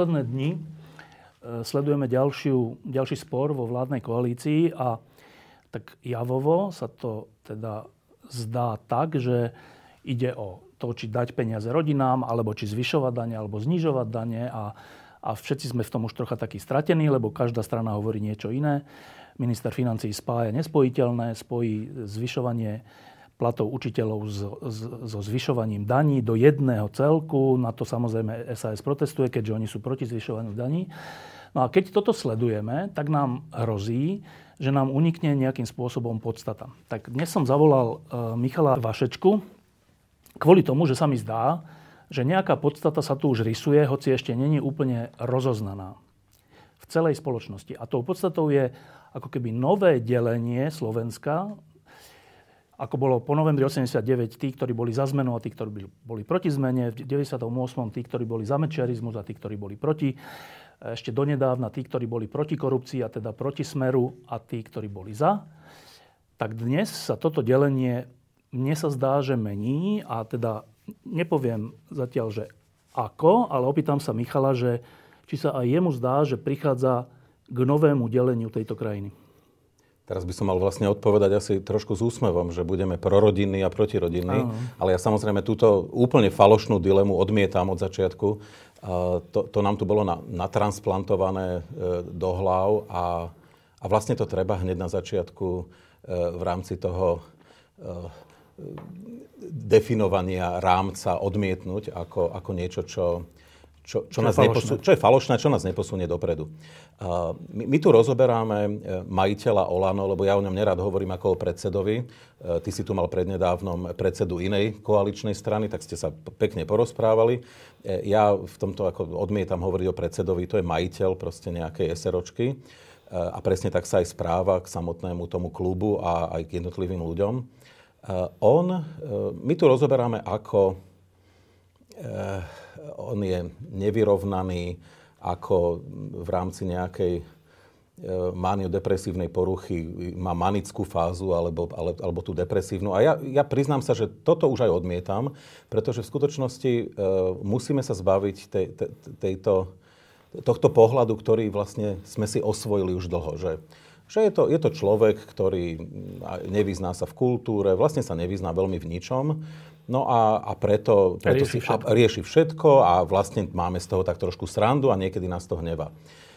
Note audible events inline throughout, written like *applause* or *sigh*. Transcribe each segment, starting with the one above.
Posledné dni e, sledujeme ďalšiu, ďalší spor vo vládnej koalícii a tak javovo sa to teda zdá tak, že ide o to, či dať peniaze rodinám, alebo či zvyšovať dane, alebo znižovať dane a, a všetci sme v tom už trocha takí stratení, lebo každá strana hovorí niečo iné. Minister financí spája nespojiteľné, spojí zvyšovanie platov učiteľov so, zvyšovaním daní do jedného celku. Na to samozrejme SAS protestuje, keďže oni sú proti zvyšovaniu daní. No a keď toto sledujeme, tak nám hrozí, že nám unikne nejakým spôsobom podstata. Tak dnes som zavolal e, Michala Vašečku kvôli tomu, že sa mi zdá, že nejaká podstata sa tu už rysuje, hoci ešte není úplne rozoznaná v celej spoločnosti. A tou podstatou je ako keby nové delenie Slovenska ako bolo po novembri 89 tí, ktorí boli za zmenu a tí, ktorí boli proti zmene, v 98. tí, ktorí boli za mečiarizmus a tí, ktorí boli proti. Ešte donedávna tí, ktorí boli proti korupcii a teda proti smeru a tí, ktorí boli za. Tak dnes sa toto delenie mne sa zdá, že mení a teda nepoviem zatiaľ, že ako, ale opýtam sa Michala, že či sa aj jemu zdá, že prichádza k novému deleniu tejto krajiny. Teraz by som mal vlastne odpovedať asi trošku s úsmevom, že budeme prorodinní a protirodinní. Áno. Ale ja samozrejme túto úplne falošnú dilemu odmietam od začiatku. To, to nám tu bolo na, natransplantované e, do hlav a, a vlastne to treba hneď na začiatku e, v rámci toho e, definovania rámca odmietnúť ako, ako niečo, čo, čo, čo, čo, nás neposu- čo je falošné, čo nás neposunie dopredu. Uh, my, my tu rozoberáme e, majiteľa Olano, lebo ja o ňom nerad hovorím ako o predsedovi. Uh, ty si tu mal prednedávnom predsedu inej koaličnej strany, tak ste sa pekne porozprávali. Uh, ja v tomto ako odmietam hovoriť o predsedovi, to je majiteľ proste nejakej SROčky. Uh, a presne tak sa aj správa k samotnému tomu klubu a aj k jednotlivým ľuďom. Uh, on, uh, my tu rozoberáme ako on je nevyrovnaný ako v rámci nejakej e, maniodepresívnej poruchy má manickú fázu alebo, ale, alebo tú depresívnu. A ja, ja priznám sa, že toto už aj odmietam, pretože v skutočnosti e, musíme sa zbaviť tej, te, tejto, tohto pohľadu, ktorý vlastne sme si osvojili už dlho. Že, že je, to, je to človek, ktorý nevyzná sa v kultúre, vlastne sa nevyzná veľmi v ničom No a, a preto, preto rieši, si, všetko. A, rieši všetko a vlastne máme z toho tak trošku srandu a niekedy nás to hneva.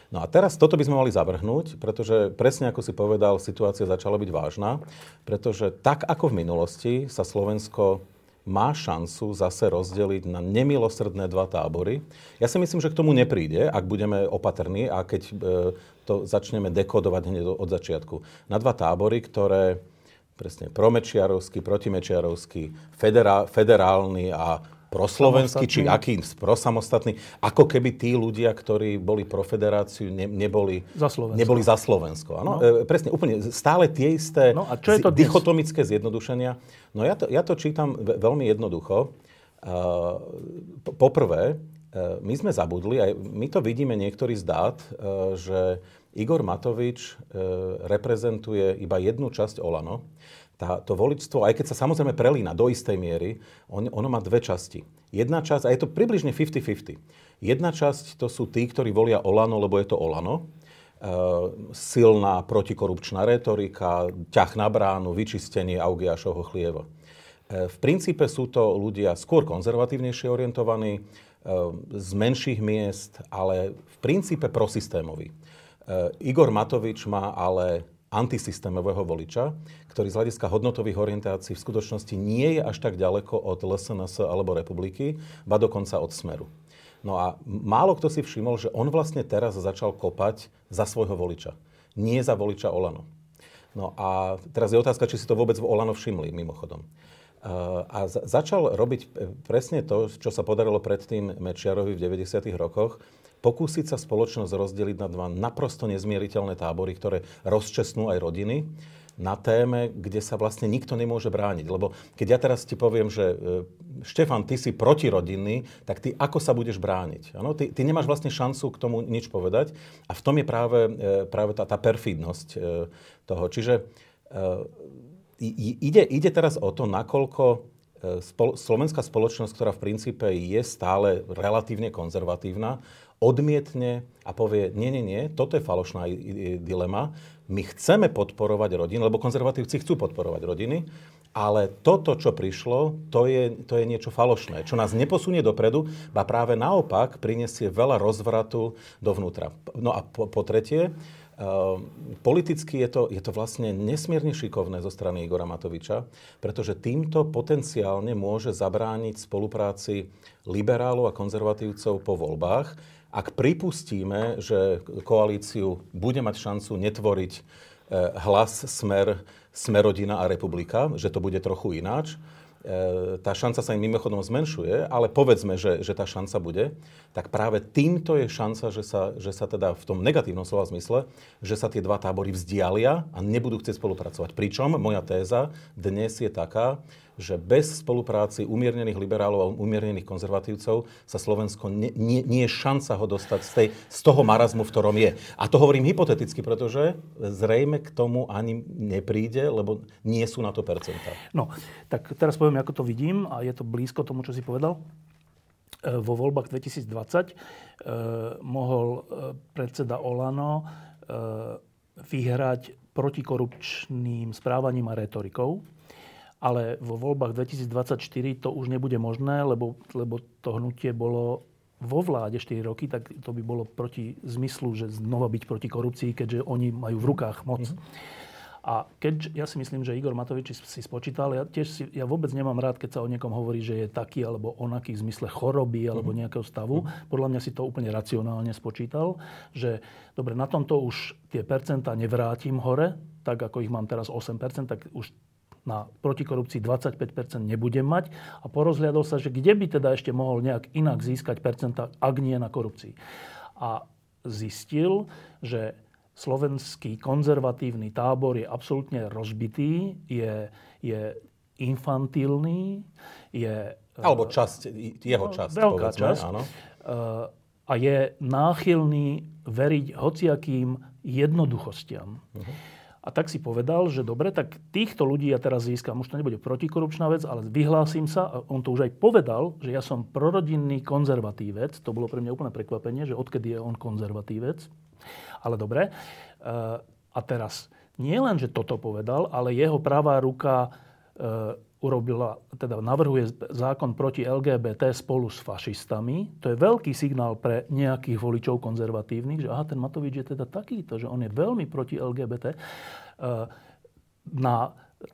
No a teraz toto by sme mali zavrhnúť, pretože presne ako si povedal, situácia začala byť vážna, pretože tak ako v minulosti sa Slovensko má šancu zase rozdeliť na nemilosrdné dva tábory. Ja si myslím, že k tomu nepríde, ak budeme opatrní a keď e, to začneme dekodovať hneď od začiatku. Na dva tábory, ktoré presne promečiarovský, protimečiarovský, federá, federálny a proslovenský, či aký prosamostatný, ako keby tí ľudia, ktorí boli pro federáciu, ne, neboli, za Slovensko. Neboli za Slovensko. Ano? No. E, presne, úplne, stále tie isté no, a čo je to dichotomické zjednodušenia. No ja to, ja to čítam veľmi jednoducho. Uh, poprvé, uh, my sme zabudli, aj my to vidíme niektorí z dát, uh, že Igor Matovič e, reprezentuje iba jednu časť Olano. Tá, to voličstvo, aj keď sa samozrejme prelína do istej miery, on, ono má dve časti. Jedna časť, a je to približne 50-50. Jedna časť to sú tí, ktorí volia Olano, lebo je to Olano. E, silná protikorupčná retorika, ťah na bránu, vyčistenie Augiašovho chlieva. E, v princípe sú to ľudia skôr konzervatívnejšie orientovaní, e, z menších miest, ale v princípe prosystémoví. Eh, Igor Matovič má ale antisystémového voliča, ktorý z hľadiska hodnotových orientácií v skutočnosti nie je až tak ďaleko od LSNS alebo republiky, ba dokonca od Smeru. No a málo kto si všimol, že on vlastne teraz začal kopať za svojho voliča. Nie za voliča Olano. No a teraz je otázka, či si to vôbec v Olano všimli, mimochodom. a začal robiť presne to, čo sa podarilo predtým Mečiarovi v 90. rokoch, pokúsiť sa spoločnosť rozdeliť na dva naprosto nezmieriteľné tábory, ktoré rozčesnú aj rodiny na téme, kde sa vlastne nikto nemôže brániť. Lebo keď ja teraz ti poviem, že e, Štefan, ty si protirodinný, tak ty ako sa budeš brániť? Ano? Ty, ty nemáš vlastne šancu k tomu nič povedať a v tom je práve, e, práve tá, tá perfidnosť e, toho. Čiže ide, ide teraz o to, nakoľko e, spol, slovenská spoločnosť, ktorá v princípe je stále relatívne konzervatívna, odmietne a povie, nie, nie, nie, toto je falošná dilema. My chceme podporovať rodiny, lebo konzervatívci chcú podporovať rodiny, ale toto, čo prišlo, to je, to je niečo falošné, čo nás neposunie dopredu, ba práve naopak prinesie veľa rozvratu dovnútra. No a po, po tretie, politicky je to, je to vlastne nesmierne šikovné zo strany Igora Matoviča, pretože týmto potenciálne môže zabrániť spolupráci liberálov a konzervatívcov po voľbách, ak pripustíme, že koalíciu bude mať šancu netvoriť eh, hlas, smer, smerodina a republika, že to bude trochu ináč, tá šanca sa im mimochodom zmenšuje, ale povedzme, že, že tá šanca bude, tak práve týmto je šanca, že sa, že sa teda v tom negatívnom slova zmysle, že sa tie dva tábory vzdialia a nebudú chcieť spolupracovať. Pričom moja téza dnes je taká, že bez spolupráci umiernených liberálov a umiernených konzervatívcov sa Slovensko nie, nie, nie je šanca ho dostať z, tej, z toho marazmu, v ktorom je. A to hovorím hypoteticky, pretože zrejme k tomu ani nepríde, lebo nie sú na to percentá. No, tak teraz poviem, ako to vidím a je to blízko tomu, čo si povedal. E, vo voľbách 2020 eh, mohol e, predseda Olano eh, vyhrať protikorupčným správaním a retorikou ale vo voľbách 2024 to už nebude možné, lebo, lebo to hnutie bolo vo vláde 4 roky, tak to by bolo proti zmyslu, že znova byť proti korupcii, keďže oni majú v rukách moc. Mm-hmm. A keď, ja si myslím, že Igor Matovič si spočítal, ja tiež si, ja vôbec nemám rád, keď sa o niekom hovorí, že je taký alebo onaký v zmysle choroby alebo mm-hmm. nejakého stavu. Podľa mňa si to úplne racionálne spočítal, že dobre, na tomto už tie percentá nevrátim hore, tak ako ich mám teraz 8%, tak už na protikorupcii 25% nebudem mať a porozhľadol sa, že kde by teda ešte mohol nejak inak získať percenta, ak nie na korupcii. A zistil, že slovenský konzervatívny tábor je absolútne rozbitý, je, je infantilný, je... Alebo časť, jeho no, časť, veľká povedzme, časť. Áno. Eh, a je náchylný veriť hociakým jednoduchostiam. Uh-huh. A tak si povedal, že dobre, tak týchto ľudí ja teraz získam. Už to nebude protikorupčná vec, ale vyhlásim sa, a on to už aj povedal, že ja som prorodinný konzervatívec. To bolo pre mňa úplné prekvapenie, že odkedy je on konzervatívec. Ale dobre. Eh, a teraz nie len, že toto povedal, ale jeho pravá ruka eh, urobila, teda navrhuje zákon proti LGBT spolu s fašistami. To je veľký signál pre nejakých voličov konzervatívnych, že aha, ten Matovič je teda takýto, že on je veľmi proti LGBT. E, na,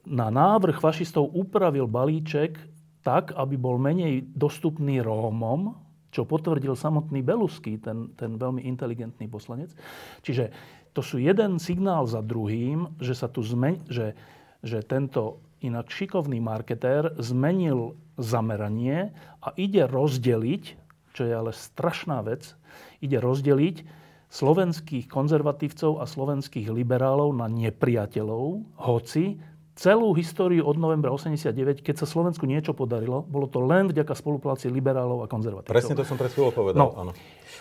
na návrh fašistov upravil balíček tak, aby bol menej dostupný Rómom, čo potvrdil samotný Belusky, ten, ten veľmi inteligentný poslanec. Čiže to sú jeden signál za druhým, že sa tu zmen, že, že tento Inak šikovný marketér zmenil zameranie a ide rozdeliť, čo je ale strašná vec, ide rozdeliť slovenských konzervatívcov a slovenských liberálov na nepriateľov, hoci celú históriu od novembra 89, keď sa Slovensku niečo podarilo, bolo to len vďaka spolupráci liberálov a konzervatívcov. Presne to som pred chvíľou povedal, no. áno.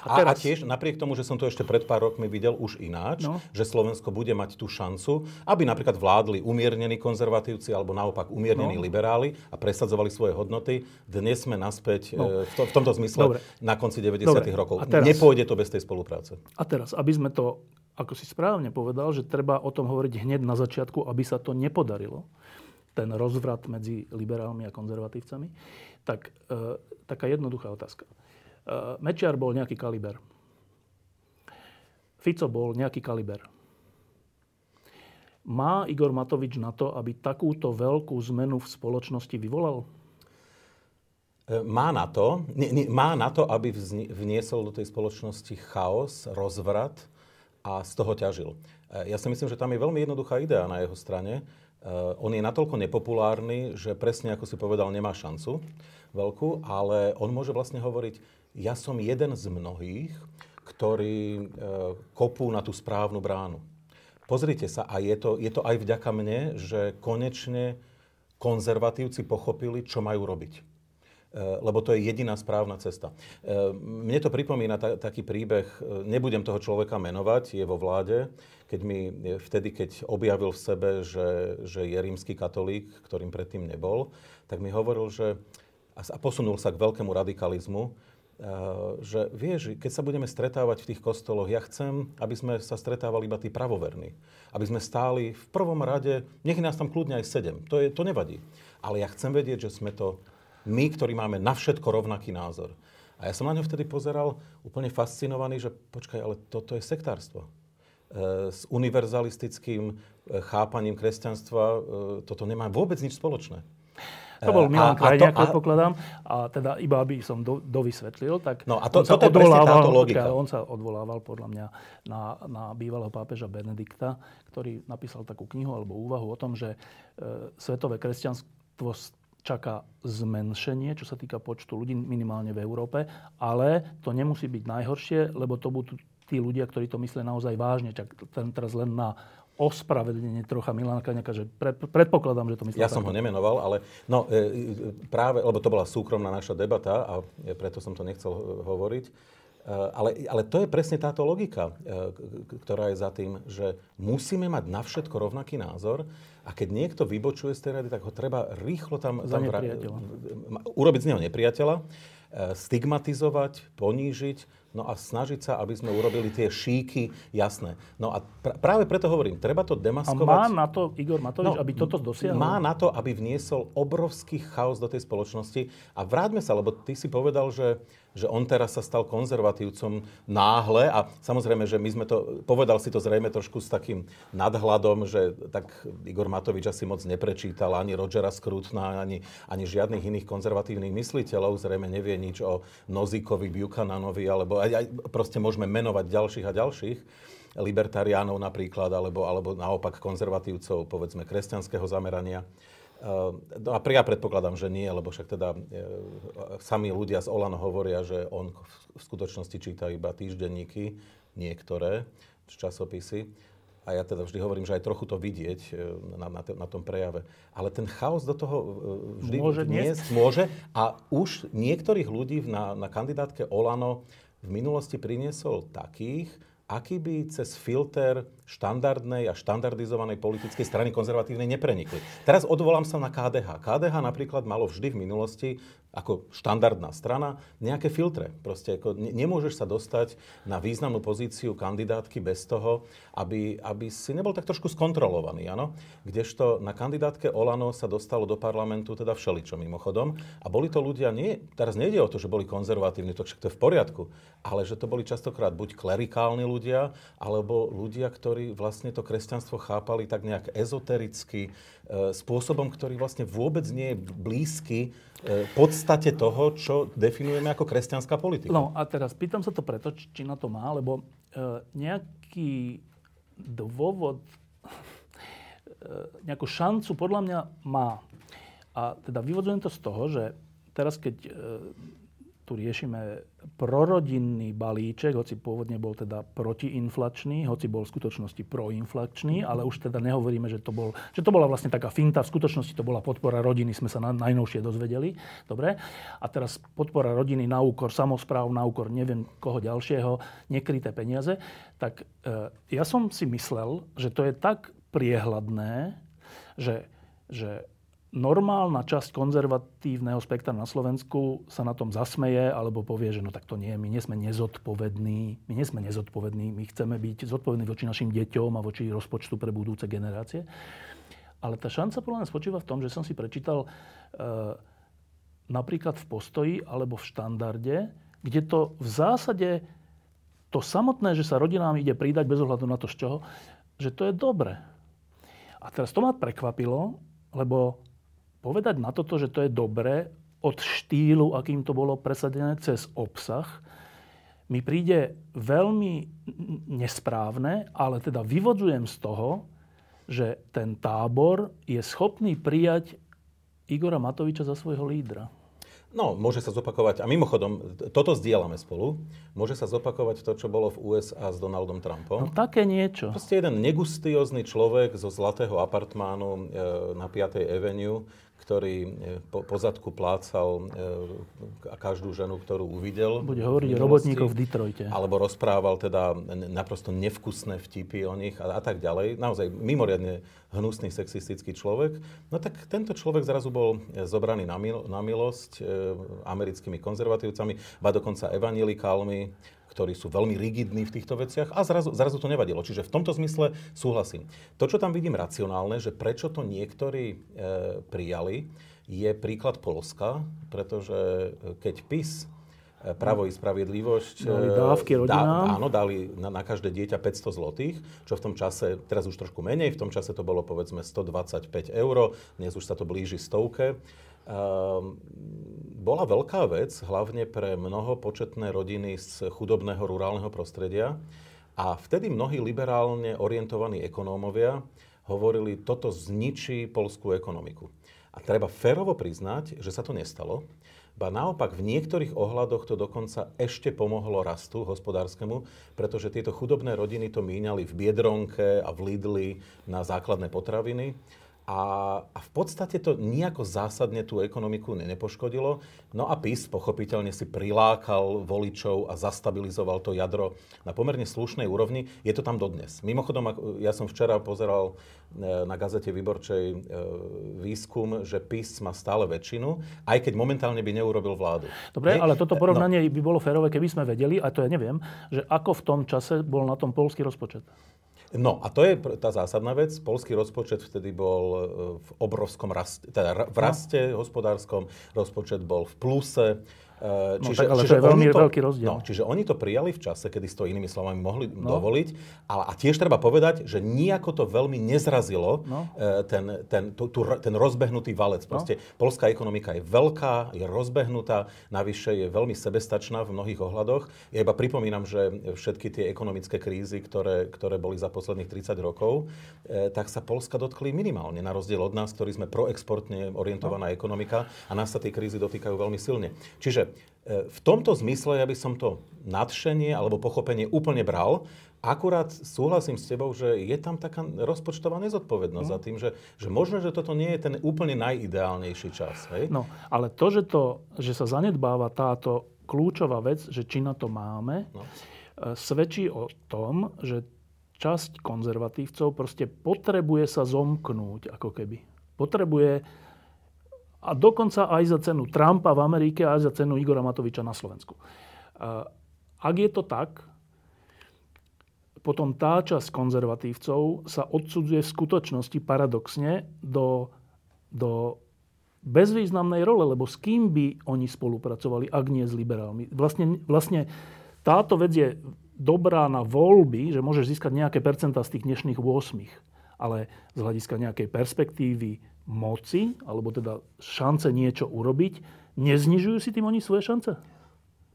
A, teraz... a tiež napriek tomu, že som to ešte pred pár rokmi videl už ináč, no. že Slovensko bude mať tú šancu, aby napríklad vládli umiernení konzervatívci alebo naopak umiernení no. liberáli a presadzovali svoje hodnoty. Dnes sme naspäť no. E, v, to, v tomto zmysle Dobre. na konci 90. Dobre. rokov. teraz... Nepôjde to bez tej spolupráce. A teraz, aby sme to ako si správne povedal, že treba o tom hovoriť hneď na začiatku, aby sa to nepodarilo, ten rozvrat medzi liberálmi a konzervatívcami, tak e, taká jednoduchá otázka. E, Mečiar bol nejaký kaliber. Fico bol nejaký kaliber. Má Igor Matovič na to, aby takúto veľkú zmenu v spoločnosti vyvolal? E, má na to, nie, nie, má na to, aby vniesol do tej spoločnosti chaos, rozvrat, a z toho ťažil. E, ja si myslím, že tam je veľmi jednoduchá idea na jeho strane, on je natoľko nepopulárny, že presne ako si povedal, nemá šancu veľkú, ale on môže vlastne hovoriť, ja som jeden z mnohých, ktorí kopú na tú správnu bránu. Pozrite sa, a je to, je to aj vďaka mne, že konečne konzervatívci pochopili, čo majú robiť. Eh, lebo to je jediná správna cesta. Eh, mne to pripomína ta, taký príbeh, eh, nebudem toho človeka menovať, je vo vláde, keď mi vtedy, keď objavil v sebe, že, že je rímsky katolík, ktorým predtým nebol, tak mi hovoril, že a posunul sa k veľkému radikalizmu, že vieš, keď sa budeme stretávať v tých kostoloch, ja chcem, aby sme sa stretávali iba tí pravoverní. Aby sme stáli v prvom rade, nech nás tam kľudne aj sedem, to, je, to nevadí. Ale ja chcem vedieť, že sme to my, ktorí máme na všetko rovnaký názor. A ja som na ňo vtedy pozeral úplne fascinovaný, že počkaj, ale toto je sektárstvo. E, s univerzalistickým e, chápaním kresťanstva e, toto nemá vôbec nič spoločné. To bol Milan Krajniak, predpokladám. A teda iba aby som do, dovysvetlil, tak no a to, on, sa odvolával, počkaj, on sa odvolával podľa mňa na, na bývalého pápeža Benedikta, ktorý napísal takú knihu alebo úvahu o tom, že e, svetové kresťanstvo čaká zmenšenie, čo sa týka počtu ľudí minimálne v Európe, ale to nemusí byť najhoršie, lebo to budú tí ľudia, ktorí to myslia naozaj vážne. Čak ten teraz len na ospravedlnenie trocha Milana Kaňaka, že pre, predpokladám, že to myslel. Ja som ho nemenoval, ale no, e, práve, lebo to bola súkromná naša debata a preto som to nechcel hovoriť. E, ale, ale to je presne táto logika, e, ktorá je za tým, že musíme mať na všetko rovnaký názor a keď niekto vybočuje z tej rady, tak ho treba rýchlo tam... Za tam urobiť z neho nepriateľa, e, stigmatizovať, ponížiť, No a snažiť sa, aby sme urobili tie šíky jasné. No a pr- práve preto hovorím, treba to demaskovať. A má na to Igor Matovič, no, aby toto dosiahol? Má na to, aby vniesol obrovský chaos do tej spoločnosti. A vráťme sa, lebo ty si povedal, že že on teraz sa stal konzervatívcom náhle a samozrejme, že my sme to, povedal si to zrejme trošku s takým nadhľadom, že tak Igor Matovič asi moc neprečítal ani Rogera Scrutna, ani, ani žiadnych iných konzervatívnych mysliteľov, zrejme nevie nič o Nozikovi, Buchananovi, alebo aj, aj proste môžeme menovať ďalších a ďalších libertariánov napríklad, alebo, alebo naopak konzervatívcov, povedzme, kresťanského zamerania. Ehm, no a ja predpokladám, že nie, lebo však teda e, sami ľudia z Olano hovoria, že on v skutočnosti číta iba týždenníky, niektoré časopisy. A ja teda vždy hovorím, že aj trochu to vidieť e, na, na, na tom prejave. Ale ten chaos do toho e, vždy môže dnes môže. A už niektorých ľudí na, na kandidátke Olano v minulosti priniesol takých, aký by cez filter štandardnej a štandardizovanej politickej strany konzervatívnej neprenikli. Teraz odvolám sa na KDH. KDH napríklad malo vždy v minulosti ako štandardná strana nejaké filtre. Proste ako ne, nemôžeš sa dostať na významnú pozíciu kandidátky bez toho, aby, aby si nebol tak trošku skontrolovaný. Áno? Kdežto na kandidátke Olano sa dostalo do parlamentu teda všeličo mimochodom. A boli to ľudia, nie, teraz nejde o to, že boli konzervatívni, to však to je v poriadku, ale že to boli častokrát buď klerikálni ľudia, alebo ľudia, ktorí vlastne to kresťanstvo chápali tak nejak ezotericky, e, spôsobom, ktorý vlastne vôbec nie je blízky E, podstate toho, čo definujeme ako kresťanská politika. No a teraz pýtam sa to preto, či na to má, lebo e, nejaký dôvod, nejakú šancu podľa mňa má. A teda vyvodzujem to z toho, že teraz keď tu riešime prorodinný balíček, hoci pôvodne bol teda protiinflačný, hoci bol v skutočnosti proinflačný, ale už teda nehovoríme, že to, bol, že to bola vlastne taká finta, v skutočnosti to bola podpora rodiny, sme sa na, najnovšie dozvedeli. Dobre? A teraz podpora rodiny na úkor samozpráv, na úkor neviem koho ďalšieho, nekryté peniaze. Tak e, ja som si myslel, že to je tak priehľadné, že, že normálna časť konzervatívneho spektra na Slovensku sa na tom zasmeje alebo povie, že no tak to nie, my nie sme nezodpovední, my nie sme nezodpovední, my chceme byť zodpovední voči našim deťom a voči rozpočtu pre budúce generácie. Ale tá šanca podľa mňa spočíva v tom, že som si prečítal e, napríklad v postoji alebo v štandarde, kde to v zásade to samotné, že sa rodinám ide pridať bez ohľadu na to z čoho, že to je dobre. A teraz to ma prekvapilo, lebo povedať na toto, že to je dobré od štýlu, akým to bolo presadené cez obsah, mi príde veľmi nesprávne, ale teda vyvodzujem z toho, že ten tábor je schopný prijať Igora Matoviča za svojho lídra. No, môže sa zopakovať, a mimochodom, toto zdieľame spolu, môže sa zopakovať to, čo bolo v USA s Donaldom Trumpom. No také niečo. Proste jeden negustiózny človek zo zlatého apartmánu e, na 5. Avenue, ktorý e, po, po zadku plácal e, každú ženu, ktorú uvidel. Bude hovoriť o robotníkoch v Detroite. Alebo rozprával teda naprosto nevkusné vtipy o nich a, a tak ďalej. Naozaj mimoriadne hnusný sexistický človek. No tak tento človek zrazu bol zobraný na, mil, na milosť e, americkými konzervatívcami, ba dokonca evanielikálmi ktorí sú veľmi rigidní v týchto veciach a zrazu, zrazu to nevadilo. Čiže v tomto zmysle súhlasím. To, čo tam vidím racionálne, že prečo to niektorí e, prijali, je príklad Polska, pretože e, keď PIS Pravo i sprawiedliwość. Dali e, dávky rodinám. Dá, áno, dali na, na každé dieťa 500 zlotých, čo v tom čase, teraz už trošku menej, v tom čase to bolo povedzme 125 eur, dnes už sa to blíži stovke. Ehm, bola veľká vec, hlavne pre mnoho početné rodiny z chudobného rurálneho prostredia. A vtedy mnohí liberálne orientovaní ekonómovia hovorili, toto zničí polskú ekonomiku. A treba férovo priznať, že sa to nestalo. Ba naopak v niektorých ohľadoch to dokonca ešte pomohlo rastu hospodárskemu, pretože tieto chudobné rodiny to míňali v Biedronke a v Lidli na základné potraviny a, a v podstate to nejako zásadne tú ekonomiku nepoškodilo. No a PIS pochopiteľne si prilákal voličov a zastabilizoval to jadro na pomerne slušnej úrovni. Je to tam dodnes. Mimochodom, ja som včera pozeral e, na gazete Výborčej e, výskum, že PIS má stále väčšinu, aj keď momentálne by neurobil vládu. Dobre, ale toto e, porovnanie no. by bolo férové, keby sme vedeli, a to ja neviem, že ako v tom čase bol na tom polský rozpočet. No a to je tá zásadná vec. Polský rozpočet vtedy bol e, v obrovskom raste, teda v no. raste no. hospodárskom, rozpočet bol v pluse. Eh, čiže, no, tak, ale čiže to je veľmi to, veľký rozdiel. No, čiže oni to prijali v čase, kedy si to inými slovami mohli no. dovoliť. Ale, a tiež treba povedať, že nejako to veľmi nezrazilo no. Eh, ten, ten, tu, tu, ten rozbehnutý valec. No. Proste no. polská ekonomika je veľká, je rozbehnutá, navyše je veľmi sebestačná v mnohých ohľadoch. Ja iba pripomínam, že všetky tie ekonomické krízy, ktoré, ktoré boli za posledných 30 rokov, eh, tak sa Polska dotkli minimálne, na rozdiel od nás, ktorí sme proexportne orientovaná no. ekonomika a nás sa tie krízy dotýkajú veľmi silne. Čiže E, v tomto zmysle ja by som to nadšenie alebo pochopenie úplne bral. Akurát súhlasím s tebou, že je tam taká rozpočtová nezodpovednosť no. za tým, že, že možno, že toto nie je ten úplne najideálnejší čas. Hej? No, ale to že, to, že sa zanedbáva táto kľúčová vec, že či na to máme, no. E, svedčí o tom, že časť konzervatívcov proste potrebuje sa zomknúť, ako keby. Potrebuje a dokonca aj za cenu Trumpa v Amerike a aj za cenu Igora Matoviča na Slovensku. Ak je to tak, potom tá časť konzervatívcov sa odsudzuje v skutočnosti paradoxne do, do bezvýznamnej role, lebo s kým by oni spolupracovali, ak nie s liberálmi. Vlastne, vlastne táto vec je dobrá na voľby, že môžeš získať nejaké percentá z tých dnešných 8, ale z hľadiska nejakej perspektívy moci, alebo teda šance niečo urobiť, neznižujú si tým oni svoje šance?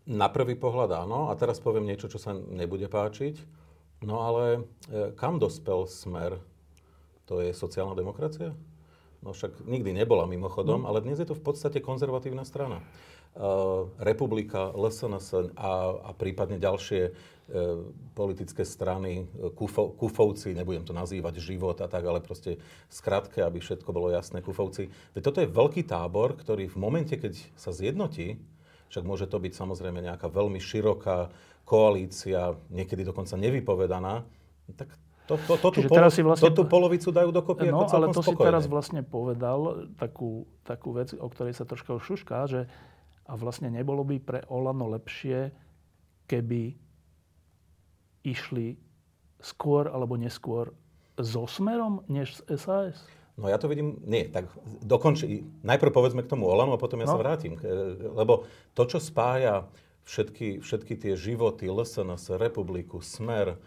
Na prvý pohľad áno. A teraz poviem niečo, čo sa nebude páčiť. No ale e, kam dospel smer? To je sociálna demokracia? No však nikdy nebola mimochodom, no. ale dnes je to v podstate konzervatívna strana. Uh, Republika, LSNS a, a prípadne ďalšie E, politické strany, e, kufo, kufovci, nebudem to nazývať život a tak, ale proste skratke, aby všetko bolo jasné, kufovci. Toto je veľký tábor, ktorý v momente, keď sa zjednotí, však môže to byť samozrejme nejaká veľmi široká koalícia, niekedy dokonca nevypovedaná, tak to, to, to, tú, polo, si vlastne, to tú polovicu dajú dokopy no, ako ale to spokojne. si teraz vlastne povedal takú, takú vec, o ktorej sa troška šušká, že a vlastne nebolo by pre Olano lepšie, keby išli skôr alebo neskôr so Smerom, než z SAS? No ja to vidím, nie, tak dokonči, najprv povedzme k tomu Olanu a potom ja no. sa vrátim. Lebo to, čo spája všetky, všetky tie životy, LSNS, Republiku, Smer,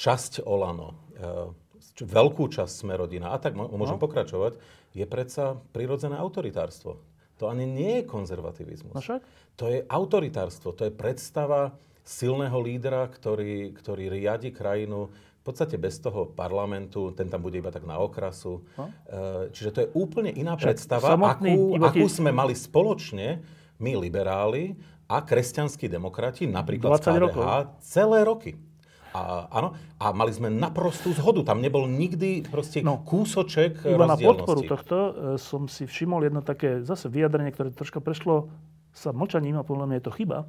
časť Olano, e, veľkú časť Smerodina a tak môžem no. pokračovať, je predsa prirodzené autoritárstvo. To ani nie je konzervativizmus. No však? To je autoritárstvo, to je predstava silného lídra, ktorý, ktorý riadi krajinu v podstate bez toho parlamentu, ten tam bude iba tak na okrasu. No. Čiže to je úplne iná Však predstava, samotný, akú, akú sme mali spoločne my liberáli a kresťanskí demokrati, napríklad z KDH, rokov. celé roky. A, áno, a mali sme naprostú zhodu. Tam nebol nikdy proste no, kúsoček Iba na podporu tohto e, som si všimol jedno také zase vyjadrenie, ktoré troška prešlo sa mlčaním a podľa mňa je to chyba e,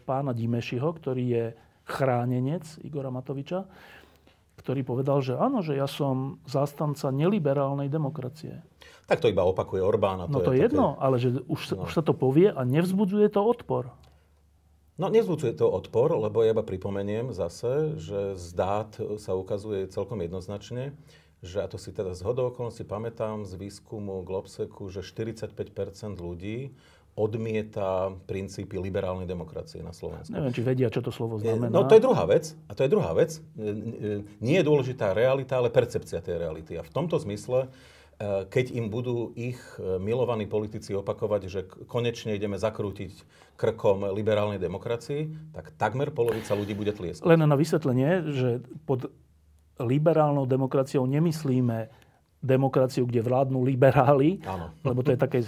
pána Dimešiho, ktorý je chránenec Igora Matoviča, ktorý povedal, že áno, že ja som zástanca neliberálnej demokracie. Tak to iba opakuje Orbán. no to je, je jedno, také... ale že už, no. už sa to povie a nevzbudzuje to odpor. No nezvucuje to odpor, lebo ja iba pripomeniem zase, že z dát sa ukazuje celkom jednoznačne, že, a to si teda z hodou okolností pamätám z výskumu Globseku, že 45% ľudí odmieta princípy liberálnej demokracie na Slovensku. Neviem, či vedia, čo to slovo znamená. No to je druhá vec. A to je druhá vec. Nie je dôležitá realita, ale percepcia tej reality. A v tomto zmysle E, keď im budú ich e, milovaní politici opakovať, že konečne ideme zakrútiť krkom liberálnej demokracii, tak takmer polovica ľudí bude tlieskať. Len na vysvetlenie, že pod liberálnou demokraciou nemyslíme demokraciu, kde vládnu liberáli, Áno. lebo to je také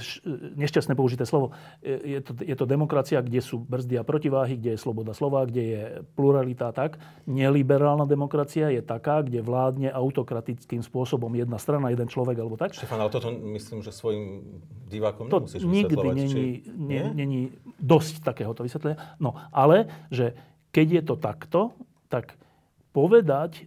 nešťastné použité slovo. Je to, je to demokracia, kde sú brzdy a protiváhy, kde je sloboda slova, kde je pluralita tak. Neliberálna demokracia je taká, kde vládne autokratickým spôsobom jedna strana, jeden človek alebo tak. Štefan, ale toto myslím, že svojim divákom to nemusíš nikdy není, či... nie, není dosť takéhoto vysvetlenia. No, ale, že keď je to takto, tak povedať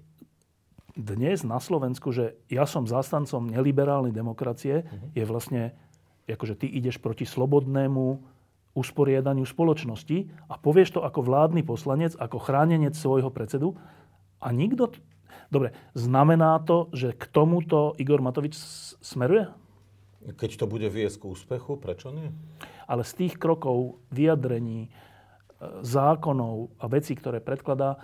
dnes na Slovensku, že ja som zastancom neliberálnej demokracie, uh-huh. je vlastne, akože ty ideš proti slobodnému usporiadaniu spoločnosti a povieš to ako vládny poslanec, ako chránenec svojho predsedu a nikto... Dobre, znamená to, že k tomuto Igor Matovič smeruje? Keď to bude viesť k úspechu, prečo nie? Ale z tých krokov, vyjadrení, e, zákonov a vecí, ktoré predkladá,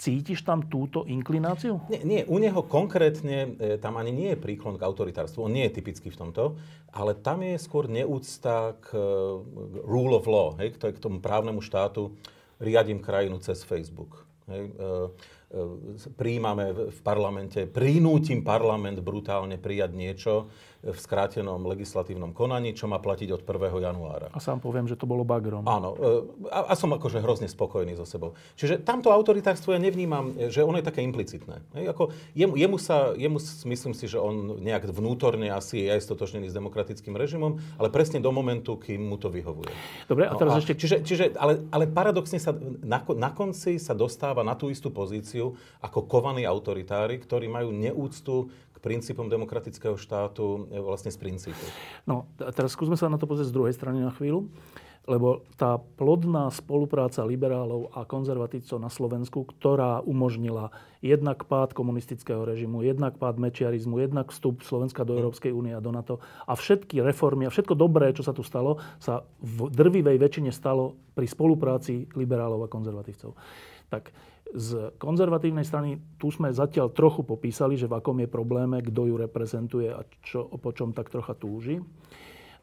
Cítiš tam túto inklináciu? Nie, nie, u neho konkrétne e, tam ani nie je príklon k autoritárstvu. On nie je typický v tomto, ale tam je skôr neúcta k rule of law, hej, k tomu právnemu štátu. Riadím krajinu cez Facebook. Hej, e, e, príjmame v parlamente, prinútim parlament brutálne prijať niečo, v skrátenom legislatívnom konaní, čo má platiť od 1. januára. A sám poviem, že to bolo bagrom. Áno. E, a, a som akože hrozne spokojný so sebou. Čiže tamto autoritárstvo ja nevnímam, že ono je také implicitné. Hej, ako jemu, jemu, sa, jemu myslím si, že on nejak vnútorne asi je aj stotožnený s demokratickým režimom, ale presne do momentu, kým mu to vyhovuje. Dobre, a teraz no, a ešte... Čiže, čiže ale, ale paradoxne sa na, na konci sa dostáva na tú istú pozíciu ako kovaní autoritári, ktorí majú neúctu princípom demokratického štátu e, vlastne z princípu. No, teraz skúsme sa na to pozrieť z druhej strany na chvíľu, lebo tá plodná spolupráca liberálov a konzervatívcov na Slovensku, ktorá umožnila jednak pád komunistického režimu, jednak pád mečiarizmu, jednak vstup Slovenska do Európskej únie a do NATO a všetky reformy a všetko dobré, čo sa tu stalo, sa v drvivej väčšine stalo pri spolupráci liberálov a konzervatívcov. Tak z konzervatívnej strany tu sme zatiaľ trochu popísali, že v akom je probléme, kto ju reprezentuje a čo, po čom tak trocha túži.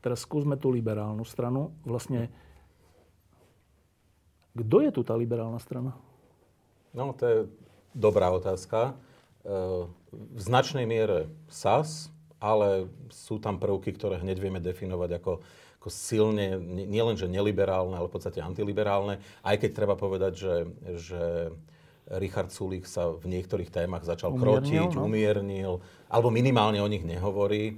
Teraz skúsme tú liberálnu stranu. Vlastne, kto je tu tá liberálna strana? No, to je dobrá otázka. E, v značnej miere SAS, ale sú tam prvky, ktoré hneď vieme definovať ako, ako silne, nielenže neliberálne, ale v podstate antiliberálne. Aj keď treba povedať, že, že Richard Sulik sa v niektorých témach začal umiernil, krotiť, no? umiernil, alebo minimálne o nich nehovorí.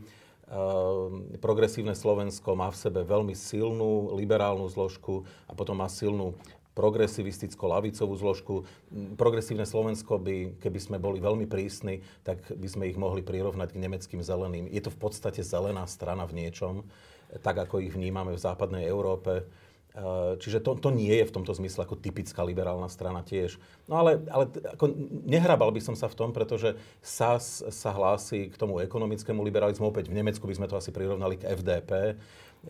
Uh, progresívne Slovensko má v sebe veľmi silnú liberálnu zložku a potom má silnú progresivisticko-lavicovú zložku. Progresívne Slovensko by, keby sme boli veľmi prísni, tak by sme ich mohli prirovnať k nemeckým zeleným. Je to v podstate zelená strana v niečom, tak ako ich vnímame v západnej Európe. Eh, čiže to, to nie je v tomto zmysle ako typická liberálna strana tiež. No ale, ale ako nehrabal by som sa v tom, pretože SAS sa hlási k tomu ekonomickému liberalizmu. Opäť v Nemecku by sme to asi prirovnali k FDP.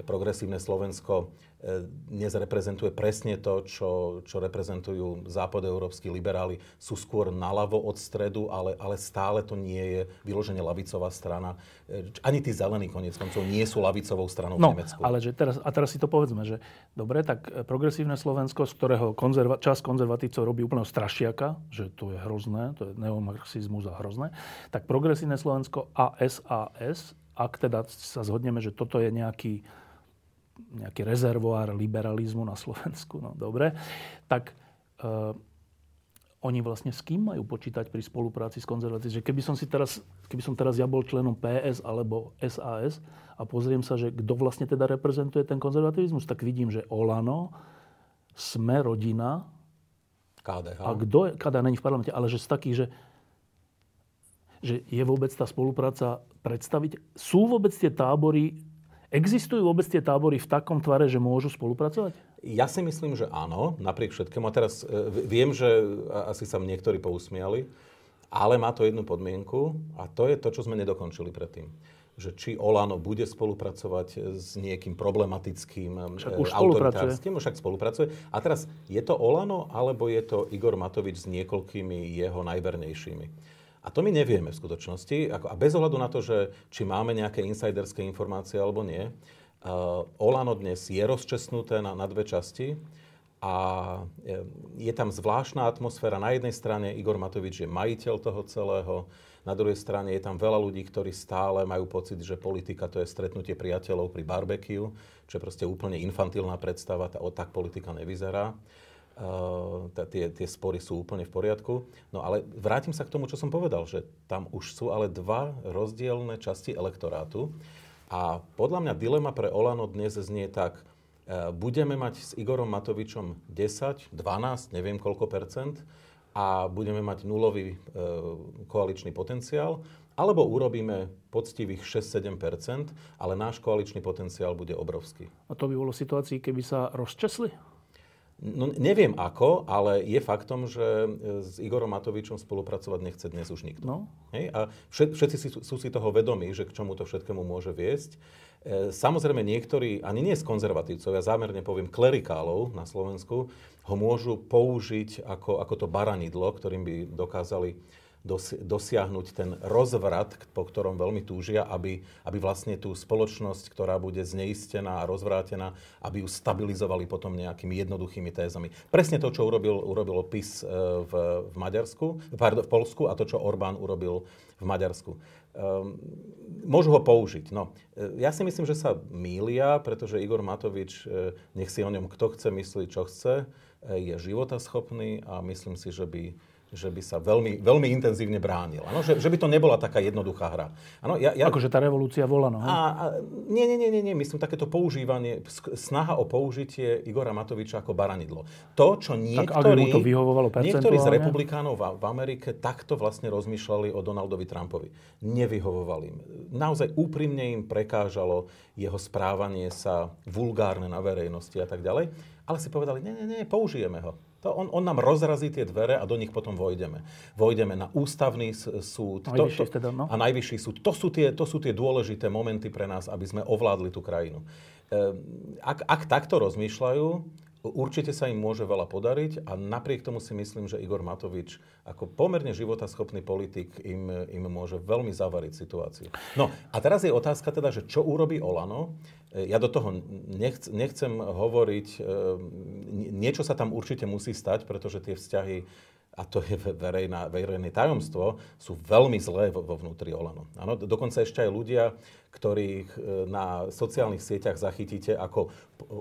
Progresívne Slovensko e, dnes reprezentuje presne to, čo, čo reprezentujú západoeurópsky liberáli. Sú skôr naľavo od stredu, ale, ale stále to nie je vyložene lavicová strana. E, ani tí zelení konec koncov nie sú lavicovou stranou no, v Nemecku. ale že teraz, a teraz si to povedzme, že dobre, tak progresívne Slovensko, z ktorého konzerva, čas konzervatívcov robí úplne strašiaka, že to je hrozné, to je neomarxizmus a hrozné, tak progresívne Slovensko a SAS ak teda sa zhodneme, že toto je nejaký, nejaký rezervoár liberalizmu na Slovensku, no dobre, tak uh, oni vlastne s kým majú počítať pri spolupráci s konzervatívci? Že keby som si teraz, keby som teraz ja bol členom PS alebo SAS a pozriem sa, že kto vlastne teda reprezentuje ten konzervativizmus, tak vidím, že Olano, sme rodina, KDH. A kto, KDH není v parlamente, ale že z takých, že že je vôbec tá spolupráca predstaviť? Sú vôbec tie tábory, existujú vôbec tie tábory v takom tvare, že môžu spolupracovať? Ja si myslím, že áno, napriek všetkému. A teraz e, viem, že asi sa niektorí pousmiali, ale má to jednu podmienku a to je to, čo sme nedokončili predtým že či Olano bude spolupracovať s niekým problematickým, však už autoritárským, však spolupracuje. A teraz, je to Olano, alebo je to Igor Matovič s niekoľkými jeho najvernejšími? A to my nevieme v skutočnosti. A bez ohľadu na to, že či máme nejaké insiderské informácie alebo nie, uh, Olano dnes je rozčesnuté na, na dve časti a je tam zvláštna atmosféra. Na jednej strane Igor Matovič je majiteľ toho celého, na druhej strane je tam veľa ľudí, ktorí stále majú pocit, že politika to je stretnutie priateľov pri barbecue, čo je proste úplne infantilná predstava, tá, tak politika nevyzerá. Uh, tie, spory sú úplne v poriadku. No ale vrátim sa k tomu, čo som povedal, že tam už sú ale dva rozdielne časti elektorátu. A podľa mňa dilema pre Olano dnes znie tak, uh, budeme mať s Igorom Matovičom 10, 12, neviem koľko percent a budeme mať nulový uh, koaličný potenciál, alebo urobíme poctivých 6-7%, ale náš koaličný potenciál bude obrovský. A to by bolo v situácii, keby sa rozčesli? No, neviem ako, ale je faktom, že e, s Igorom Matovičom spolupracovať nechce dnes už nikto. No. Hej? A všetci si, sú si toho vedomí, že k čomu to všetkému môže viesť. E, samozrejme niektorí, ani nie z konzervatívcov, ja zámerne poviem klerikálov na Slovensku, ho môžu použiť ako, ako to baranidlo, ktorým by dokázali dosiahnuť ten rozvrat, po ktorom veľmi túžia, aby, aby vlastne tú spoločnosť, ktorá bude zneistená a rozvrátená, aby ju stabilizovali potom nejakými jednoduchými tézami. Presne to, čo urobil, urobil PIS e, v, v Maďarsku, pardon, v Polsku a to, čo Orbán urobil v Maďarsku. Um, môžu ho použiť. No, e, ja si myslím, že sa mília, pretože Igor Matovič, e, nech si o ňom kto chce myslí, čo chce, je životaschopný a myslím si, že by že by sa veľmi, veľmi intenzívne bránil. Ano? Že, že by to nebola taká jednoduchá hra. Ano, ja, ja... Akože tá revolúcia volá, no. A, a, nie, nie, nie, nie, myslím, takéto používanie, snaha o použitie Igora Matoviča ako baranidlo. To, čo niektorí, tak, to vyhovovalo niektorí z republikánov v, v Amerike takto vlastne rozmýšľali o Donaldovi Trumpovi. Nevyhovovali im. Naozaj úprimne im prekážalo jeho správanie sa vulgárne na verejnosti a tak ďalej. Ale si povedali, nie, nie, nie, použijeme ho to on, on nám rozrazí tie dvere a do nich potom vojdeme. Vojdeme na ústavný súd to, to, teda, no? a najvyšší súd. To sú, tie, to sú tie dôležité momenty pre nás, aby sme ovládli tú krajinu. Ehm, ak, ak takto rozmýšľajú, Určite sa im môže veľa podariť a napriek tomu si myslím, že Igor Matovič ako pomerne životaschopný politik im, im môže veľmi zavariť situáciu. No a teraz je otázka teda, že čo urobí Olano. Ja do toho nechc, nechcem hovoriť, e, niečo sa tam určite musí stať, pretože tie vzťahy a to je verejná, verejné tajomstvo, sú veľmi zlé vo, vo vnútri Olano. Ano, dokonca ešte aj ľudia, ktorých e, na sociálnych sieťach zachytíte, ako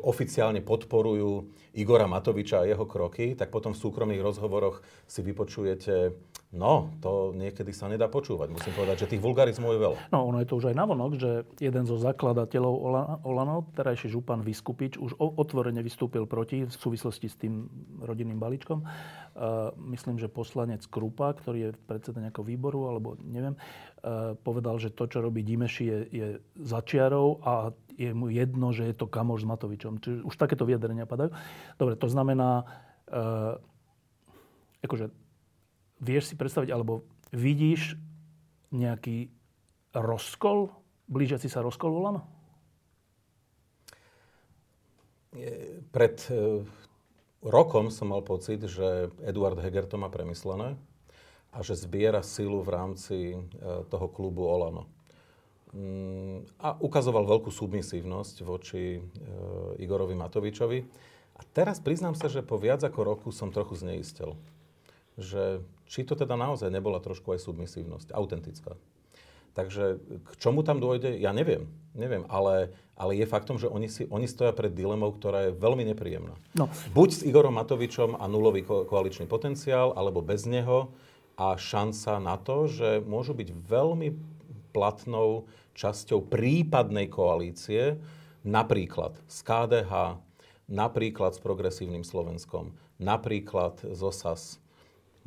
oficiálne podporujú Igora Matoviča a jeho kroky, tak potom v súkromných rozhovoroch si vypočujete No, to niekedy sa nedá počúvať. Musím povedať, že tých vulgarizmov je veľa. No, ono je to už aj navonok, že jeden zo zakladateľov Olano, terajší župan Vyskupič, už otvorene vystúpil proti v súvislosti s tým rodinným balíčkom. Uh, myslím, že poslanec Krupa, ktorý je predseda nejakého výboru, alebo neviem, uh, povedal, že to, čo robí Dimeši, je, je začiarov a je mu jedno, že je to kamoš s Matovičom. Čiže už takéto vyjadrenia padajú. Dobre, to znamená, uh, akože vieš si predstaviť, alebo vidíš nejaký rozkol, blížiaci sa rozkol Olano? pred rokom som mal pocit, že Eduard Heger to má premyslené a že zbiera silu v rámci toho klubu Olano. Mm, a ukazoval veľkú submisívnosť voči Igorovi Matovičovi. A teraz priznám sa, že po viac ako roku som trochu zneistel, že či to teda naozaj nebola trošku aj submisívnosť, autentická. Takže k čomu tam dôjde, ja neviem. Neviem, ale, ale je faktom, že oni, si, oni stoja pred dilemou, ktorá je veľmi nepríjemná. No. Buď s Igorom Matovičom a nulový ko- koaličný potenciál, alebo bez neho a šanca na to, že môžu byť veľmi platnou časťou prípadnej koalície, napríklad z KDH, napríklad s progresívnym Slovenskom, napríklad z OSAS,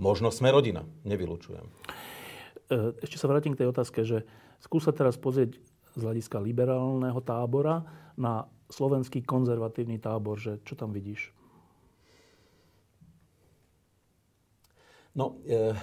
možno sme rodina, nevylučujem. E, ešte sa vrátim k tej otázke, že skúsa teraz pozrieť z hľadiska liberálneho tábora na slovenský konzervatívny tábor, že čo tam vidíš? No, e,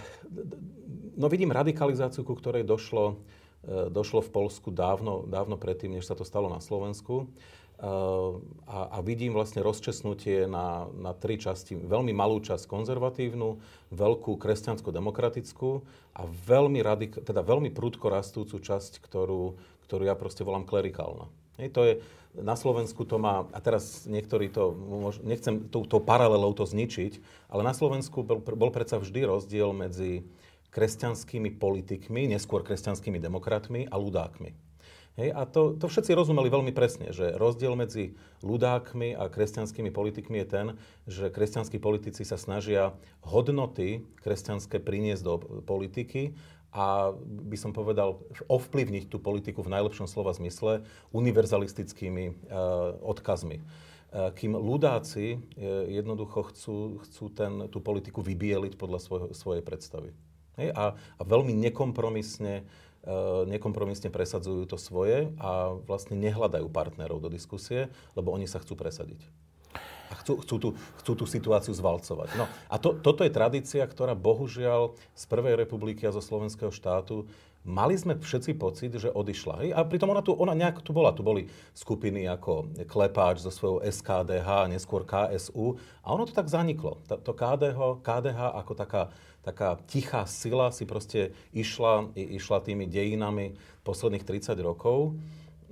no vidím radikalizáciu, ku ktorej došlo, e, došlo v Polsku dávno, dávno predtým, než sa to stalo na Slovensku a, a vidím vlastne rozčesnutie na, na tri časti. Veľmi malú časť konzervatívnu, veľkú kresťansko-demokratickú a veľmi, radik- teda veľmi prudko rastúcu časť, ktorú, ktorú ja proste volám klerikálna. Hej, to je, na Slovensku to má, a teraz niektorí to, nechcem tou paralelou to zničiť, ale na Slovensku bol, bol predsa vždy rozdiel medzi kresťanskými politikmi, neskôr kresťanskými demokratmi a ľudákmi. Hej, a to, to všetci rozumeli veľmi presne, že rozdiel medzi ľudákmi a kresťanskými politikmi je ten, že kresťanskí politici sa snažia hodnoty kresťanské priniesť do politiky a by som povedal, ovplyvniť tú politiku v najlepšom slova zmysle univerzalistickými e, odkazmi. E, kým ľudáci e, jednoducho chcú, chcú ten, tú politiku vybieliť podľa svoj, svojej predstavy. Hej, a, a veľmi nekompromisne nekompromisne presadzujú to svoje a vlastne nehľadajú partnerov do diskusie, lebo oni sa chcú presadiť. A chcú, chcú, tú, chcú tú situáciu zvalcovať. No a to, toto je tradícia, ktorá bohužiaľ z Prvej republiky a zo slovenského štátu mali sme všetci pocit, že odišla. A pritom ona tu, ona nejak tu bola. Tu boli skupiny ako Klepáč so svojou SKDH, neskôr KSU. A ono to tak zaniklo. To KDH, KDH ako taká taká tichá sila si proste išla, išla tými dejinami posledných 30 rokov.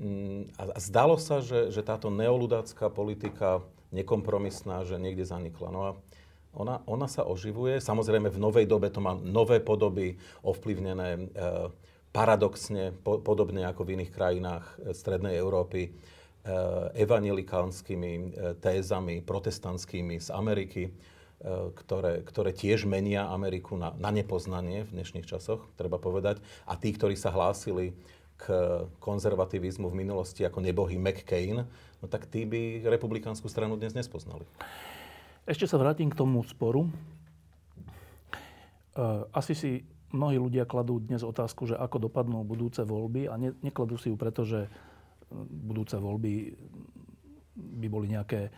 Mm, a zdalo sa, že, že táto neoludácká politika nekompromisná, že niekde zanikla. No a ona, ona sa oživuje. Samozrejme v novej dobe to má nové podoby, ovplyvnené e, paradoxne, po, podobne ako v iných krajinách e, Strednej Európy, e, evangelikánskymi e, tézami, protestantskými z Ameriky ktoré, ktoré tiež menia Ameriku na, na nepoznanie v dnešných časoch, treba povedať. A tí, ktorí sa hlásili k konzervativizmu v minulosti ako nebohý McCain, no tak tí by republikánsku stranu dnes nespoznali. Ešte sa vrátim k tomu sporu. E, asi si mnohí ľudia kladú dnes otázku, že ako dopadnú budúce voľby a ne, nekladú si ju preto, že budúce voľby by boli nejaké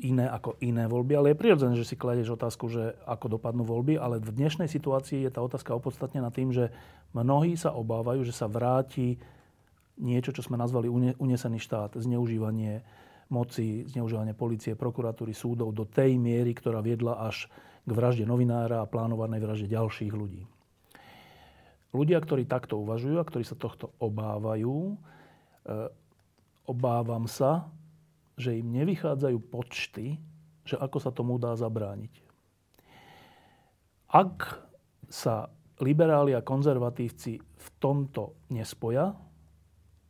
iné ako iné voľby, ale je prirodzené, že si kladeš otázku, že ako dopadnú voľby, ale v dnešnej situácii je tá otázka opodstatnená tým, že mnohí sa obávajú, že sa vráti niečo, čo sme nazvali unesený štát, zneužívanie moci, zneužívanie policie, prokuratúry, súdov do tej miery, ktorá viedla až k vražde novinára a plánovanej vražde ďalších ľudí. Ľudia, ktorí takto uvažujú a ktorí sa tohto obávajú, e, obávam sa, že im nevychádzajú počty, že ako sa tomu dá zabrániť. Ak sa liberáli a konzervatívci v tomto nespoja,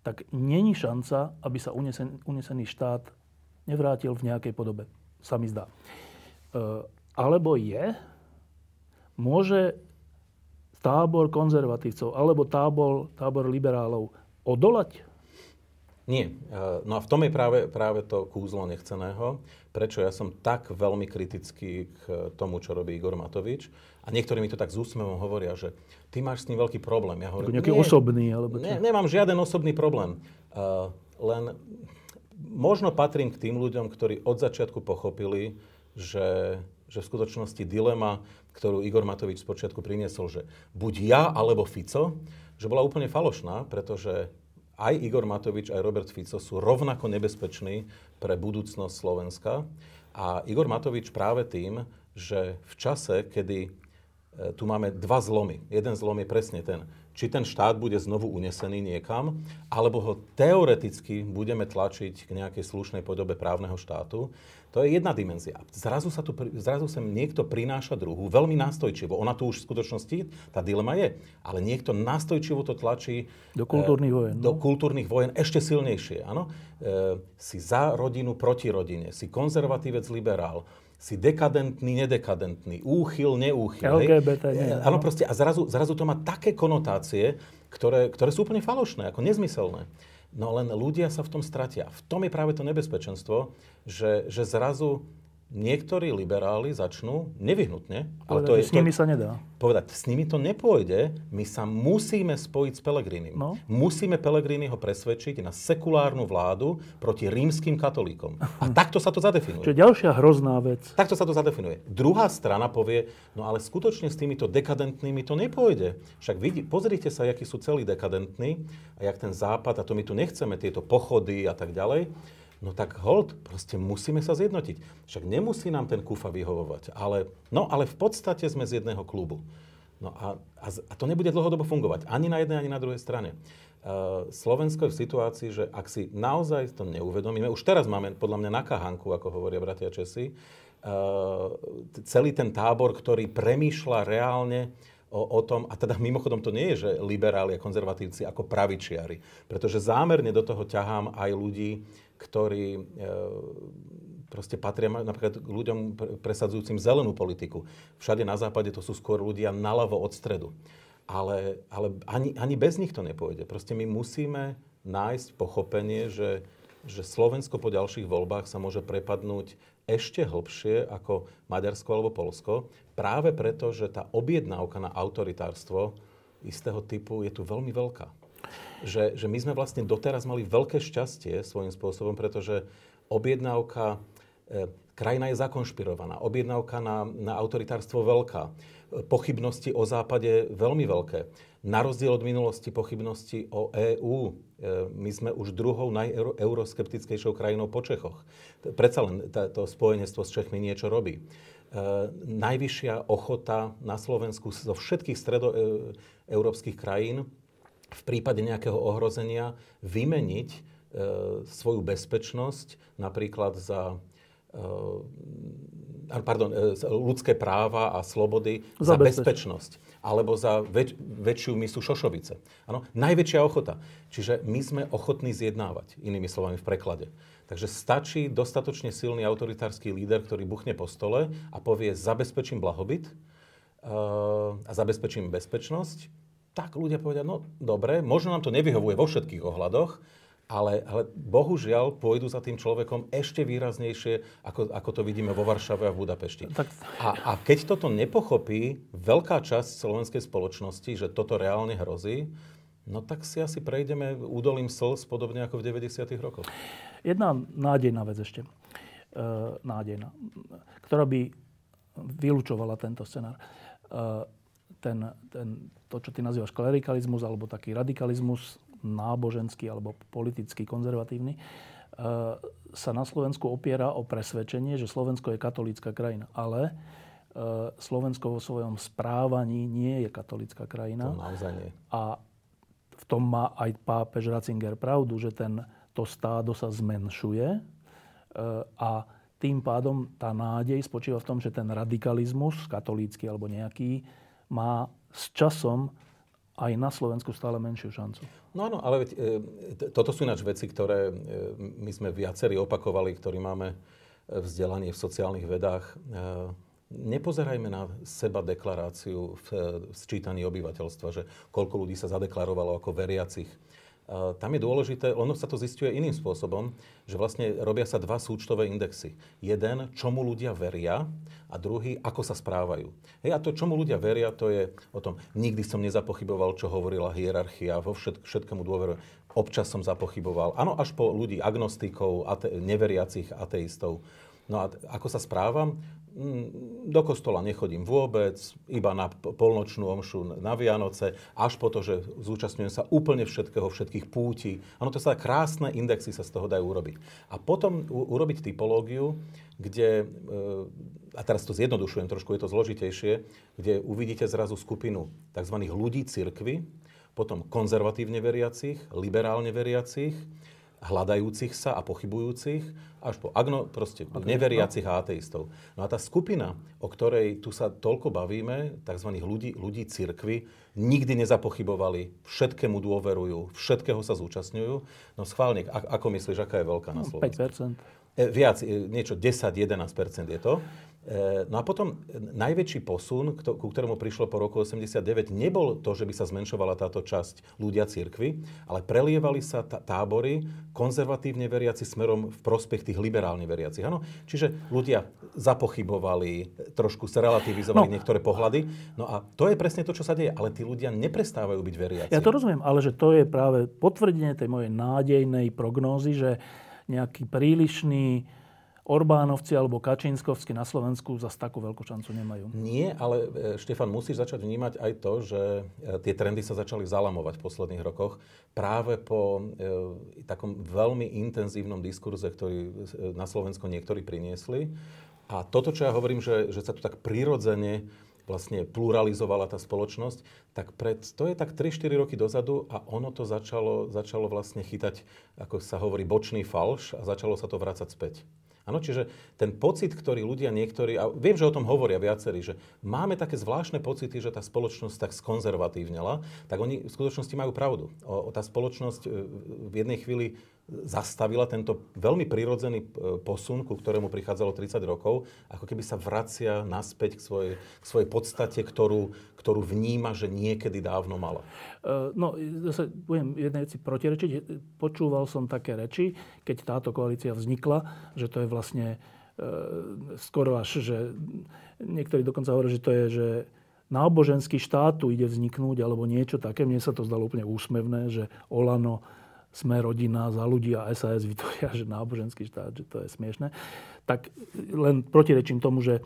tak není šanca, aby sa unesen, unesený štát nevrátil v nejakej podobe. Sa mi zdá. E, alebo je, môže tábor konzervatívcov alebo tábor, tábor liberálov odolať nie. No a v tom je práve, práve to kúzlo nechceného, prečo ja som tak veľmi kritický k tomu, čo robí Igor Matovič. A niektorí mi to tak s úsmevom hovoria, že ty máš s ním veľký problém. Ja hovorím, nejaký nie, osobný? Alebo čo? Ne, nemám žiaden osobný problém. Uh, len možno patrím k tým ľuďom, ktorí od začiatku pochopili, že, že v skutočnosti dilema, ktorú Igor Matovič spočiatku priniesol, že buď ja alebo Fico, že bola úplne falošná, pretože aj Igor Matovič, aj Robert Fico sú rovnako nebezpeční pre budúcnosť Slovenska. A Igor Matovič práve tým, že v čase, kedy e, tu máme dva zlomy. Jeden zlom je presne ten, či ten štát bude znovu unesený niekam, alebo ho teoreticky budeme tlačiť k nejakej slušnej podobe právneho štátu. To je jedna dimenzia. Zrazu, sa tu, zrazu sem niekto prináša druhú, veľmi nástojčivo. Ona tu už v skutočnosti, tá dilema je, ale niekto nástojčivo to tlačí... Do kultúrnych vojen. Do no? kultúrnych vojen ešte silnejšie. Áno? E, si za rodinu, proti rodine, si konzervatívec, liberál, si dekadentný, nedekadentný, úchyl, neúchyl. LGBT, nie. Áno, proste a zrazu, zrazu to má také konotácie, ktoré, ktoré sú úplne falošné, ako nezmyselné. No len ľudia sa v tom stratia. V tom je práve to nebezpečenstvo, že, že zrazu niektorí liberáli začnú nevyhnutne, ale to je, s nimi sa nedá. Povedať, s nimi to nepôjde, my sa musíme spojiť s Pelegrínim. No? Musíme Pelegrínyho presvedčiť na sekulárnu vládu proti rímským katolíkom. A *laughs* takto sa to zadefinuje. Čo je ďalšia hrozná vec. Takto sa to zadefinuje. Druhá strana povie, no ale skutočne s týmito dekadentnými to nepôjde. Však vidí, pozrite sa, akí sú celí dekadentní a jak ten západ, a to my tu nechceme, tieto pochody a tak ďalej, No tak hold, proste musíme sa zjednotiť. Však nemusí nám ten kufa vyhovovať, ale, no, ale v podstate sme z jedného klubu. No a, a, a to nebude dlhodobo fungovať ani na jednej, ani na druhej strane. Uh, Slovensko je v situácii, že ak si naozaj to neuvedomíme, už teraz máme podľa mňa na kahanku, ako hovoria bratia Česi, uh, celý ten tábor, ktorý premýšľa reálne o, o tom, a teda mimochodom to nie je, že liberáli a konzervatívci ako pravičiari, pretože zámerne do toho ťahám aj ľudí, ktorí e, proste patria napríklad k ľuďom presadzujúcim zelenú politiku. Všade na západe to sú skôr ľudia naľavo od stredu. Ale, ale ani, ani bez nich to nepôjde. Proste my musíme nájsť pochopenie, že, že Slovensko po ďalších voľbách sa môže prepadnúť ešte hlbšie ako Maďarsko alebo Polsko, práve preto, že tá objednávka na autoritárstvo istého typu je tu veľmi veľká že, že my sme vlastne doteraz mali veľké šťastie svojím spôsobom, pretože objednávka, e, krajina je zakonšpirovaná, objednávka na, na autoritárstvo veľká, pochybnosti o západe veľmi veľké. Na rozdiel od minulosti pochybnosti o EÚ. E, my sme už druhou najeuroskeptickejšou krajinou po Čechoch. Predsa len to spojenectvo s Čechmi niečo robí. E, najvyššia ochota na Slovensku zo všetkých stredoeurópskych krajín v prípade nejakého ohrozenia vymeniť e, svoju bezpečnosť napríklad za e, pardon, e, ľudské práva a slobody za, za bezpečnosť. Alebo za väč- väčšiu misu Šošovice. Ano, najväčšia ochota. Čiže my sme ochotní zjednávať, inými slovami v preklade. Takže stačí dostatočne silný autoritársky líder, ktorý buchne po stole a povie zabezpečím blahobyt uh, a zabezpečím bezpečnosť tak ľudia povedia, no dobre, možno nám to nevyhovuje vo všetkých ohľadoch, ale, ale bohužiaľ pôjdu za tým človekom ešte výraznejšie, ako, ako to vidíme vo Varšave a v Budapešti. Tak... A, a keď toto nepochopí veľká časť slovenskej spoločnosti, že toto reálne hrozí, no tak si asi prejdeme údolím slz podobne ako v 90. rokoch. Jedna nádejná vec ešte. E, nádejná. Ktorá by vylúčovala tento scenár. E, ten, ten, to, čo ty nazývaš klerikalizmus, alebo taký radikalizmus náboženský alebo politický, konzervatívny, e, sa na Slovensku opiera o presvedčenie, že Slovensko je katolícka krajina. Ale e, Slovensko vo svojom správaní nie je katolícka krajina. To naozaj nie. A v tom má aj pápež Ratzinger pravdu, že ten, to stádo sa zmenšuje e, a tým pádom tá nádej spočíva v tom, že ten radikalizmus, katolícky alebo nejaký, má s časom aj na Slovensku stále menšiu šancu. No áno, ale veď, e, toto sú ináč veci, ktoré e, my sme viacerí opakovali, ktorí máme e, vzdelanie v sociálnych vedách. E, nepozerajme na seba deklaráciu v, v sčítaní obyvateľstva, že koľko ľudí sa zadeklarovalo ako veriacich tam je dôležité, ono sa to zistuje iným spôsobom, že vlastne robia sa dva súčtové indexy. Jeden, čomu ľudia veria a druhý, ako sa správajú. Hej, a to, čomu ľudia veria, to je o tom, nikdy som nezapochyboval, čo hovorila hierarchia, vo všet, všetkému dôverujem. Občas som zapochyboval. Áno, až po ľudí agnostikov, ate, neveriacich ateistov. No a ako sa správam? Mm, do kostola nechodím vôbec, iba na polnočnú omšu na Vianoce, až po to, že zúčastňujem sa úplne všetkého, všetkých púti. Áno, to sa krásne indexy sa z toho dajú urobiť. A potom urobiť typológiu, kde, e, a teraz to zjednodušujem, trošku je to zložitejšie, kde uvidíte zrazu skupinu tzv. ľudí cirkvy, potom konzervatívne veriacich, liberálne veriacich, hľadajúcich sa a pochybujúcich, až po agno, proste okay, neveriacich no. a ateistov. No a tá skupina, o ktorej tu sa toľko bavíme, tzv. ľudí, ľudí cirkvy, nikdy nezapochybovali, všetkému dôverujú, všetkého sa zúčastňujú. No schválne, ako myslíš, aká je veľká na no, Slovensku? 5%. E, viac, e, niečo 10-11% je to. E, no a potom najväčší posun, ku ktorému prišlo po roku 89, nebol to, že by sa zmenšovala táto časť ľudia cirkvy, ale prelievali sa tábory konzervatívne veriaci smerom v prospech tých liberálne veriacich. Ano? Čiže ľudia zapochybovali, trošku sa relativizovali no. niektoré pohľady. No a to je presne to, čo sa deje. Ale tí ľudia neprestávajú byť veriaci. Ja to rozumiem, ale že to je práve potvrdenie tej mojej nádejnej prognózy, že nejaký prílišný Orbánovci alebo Kačinskovci na Slovensku zase takú veľkú šancu nemajú. Nie, ale e, Štefan, musíš začať vnímať aj to, že e, tie trendy sa začali zalamovať v posledných rokoch práve po e, takom veľmi intenzívnom diskurze, ktorý e, na Slovensko niektorí priniesli. A toto, čo ja hovorím, že, že sa tu tak prirodzene vlastne pluralizovala tá spoločnosť, tak pred, to je tak 3-4 roky dozadu a ono to začalo, začalo vlastne chytať, ako sa hovorí, bočný falš a začalo sa to vrácať späť. Áno, čiže ten pocit, ktorý ľudia niektorí, a viem, že o tom hovoria viacerí, že máme také zvláštne pocity, že tá spoločnosť tak skonzervatívnela, tak oni v skutočnosti majú pravdu. O, tá spoločnosť e, v jednej chvíli zastavila tento veľmi prirodzený e, posun, ku ktorému prichádzalo 30 rokov, ako keby sa vracia naspäť k svojej, k svojej podstate, ktorú, ktorú vníma, že niekedy dávno mala. E, no, zase budem jednej veci protirečiť. Počúval som také reči, keď táto koalícia vznikla, že to je vlastne e, skoro až, že niektorí dokonca hovorí, že to je, že náboženský štát tu ide vzniknúť, alebo niečo také. Mne sa to zdalo úplne úsmevné, že Olano sme rodina za ľudí a SAS vytvoria, že náboženský štát, že to je smiešné. Tak len protirečím tomu, že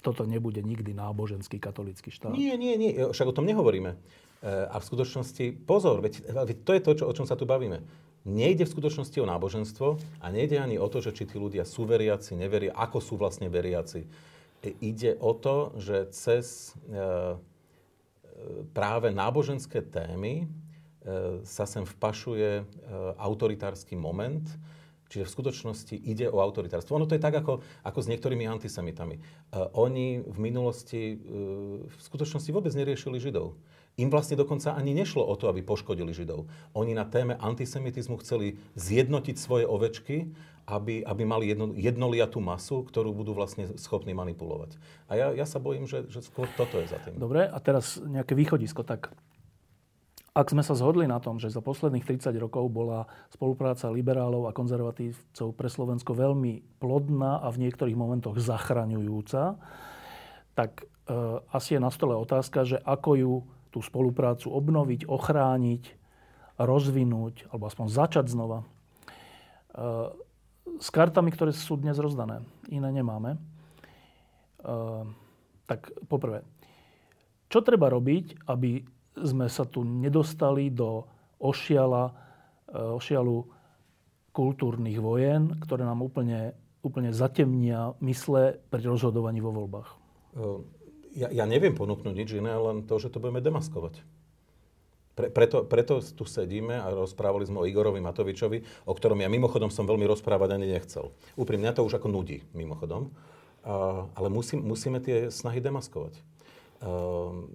toto nebude nikdy náboženský katolický štát. Nie, nie, nie. Však o tom nehovoríme. E, a v skutočnosti, pozor, veď, veď to je to, čo, o čom sa tu bavíme. Nejde v skutočnosti o náboženstvo a nejde ani o to, že či tí ľudia sú veriaci, neveria, ako sú vlastne veriaci. E, ide o to, že cez e, práve náboženské témy e, sa sem vpašuje e, autoritársky moment, Čiže v skutočnosti ide o autoritárstvo. Ono to je tak, ako, ako s niektorými antisemitami. Uh, oni v minulosti v skutočnosti vôbec neriešili Židov. Im vlastne dokonca ani nešlo o to, aby poškodili Židov. Oni na téme antisemitizmu chceli zjednotiť svoje ovečky aby, aby mali jedno, jednoliatú masu, ktorú budú vlastne schopní manipulovať. A ja, ja sa bojím, že, že skôr toto je za tým. Dobre, a teraz nejaké východisko. Tak ak sme sa zhodli na tom, že za posledných 30 rokov bola spolupráca liberálov a konzervatívcov pre Slovensko veľmi plodná a v niektorých momentoch zachraňujúca, tak e, asi je na stole otázka, že ako ju tú spoluprácu obnoviť, ochrániť, rozvinúť, alebo aspoň začať znova. E, s kartami, ktoré sú dnes rozdané. Iné nemáme. Uh, tak poprvé, čo treba robiť, aby sme sa tu nedostali do ošiala, uh, ošialu kultúrnych vojen, ktoré nám úplne, úplne zatemnia mysle pri rozhodovaní vo voľbách? Uh, ja, ja neviem ponúknuť nič iné, len to, že to budeme demaskovať. Pre, preto, preto tu sedíme a rozprávali sme o Igorovi Matovičovi, o ktorom ja mimochodom som veľmi rozprávať ani nechcel. Úprimne, mňa to už ako nudí, mimochodom. Uh, ale musí, musíme tie snahy demaskovať. Uh,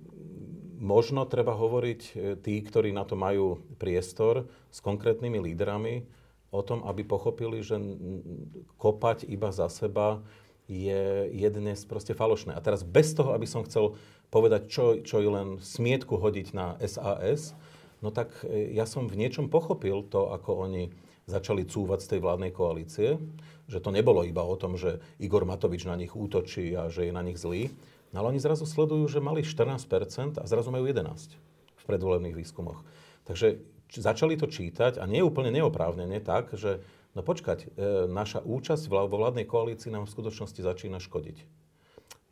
možno treba hovoriť e, tí, ktorí na to majú priestor s konkrétnymi lídrami o tom, aby pochopili, že kopať iba za seba je, je dnes proste falošné. A teraz bez toho, aby som chcel povedať, čo, čo je len smietku hodiť na SAS, no tak e, ja som v niečom pochopil to, ako oni začali cúvať z tej vládnej koalície, že to nebolo iba o tom, že Igor Matovič na nich útočí a že je na nich zlý, no ale oni zrazu sledujú, že mali 14% a zrazu majú 11% v predvolebných výskumoch. Takže začali to čítať a nie úplne neoprávnene tak, že no počkať, e, naša účasť vo vládnej koalícii nám v skutočnosti začína škodiť.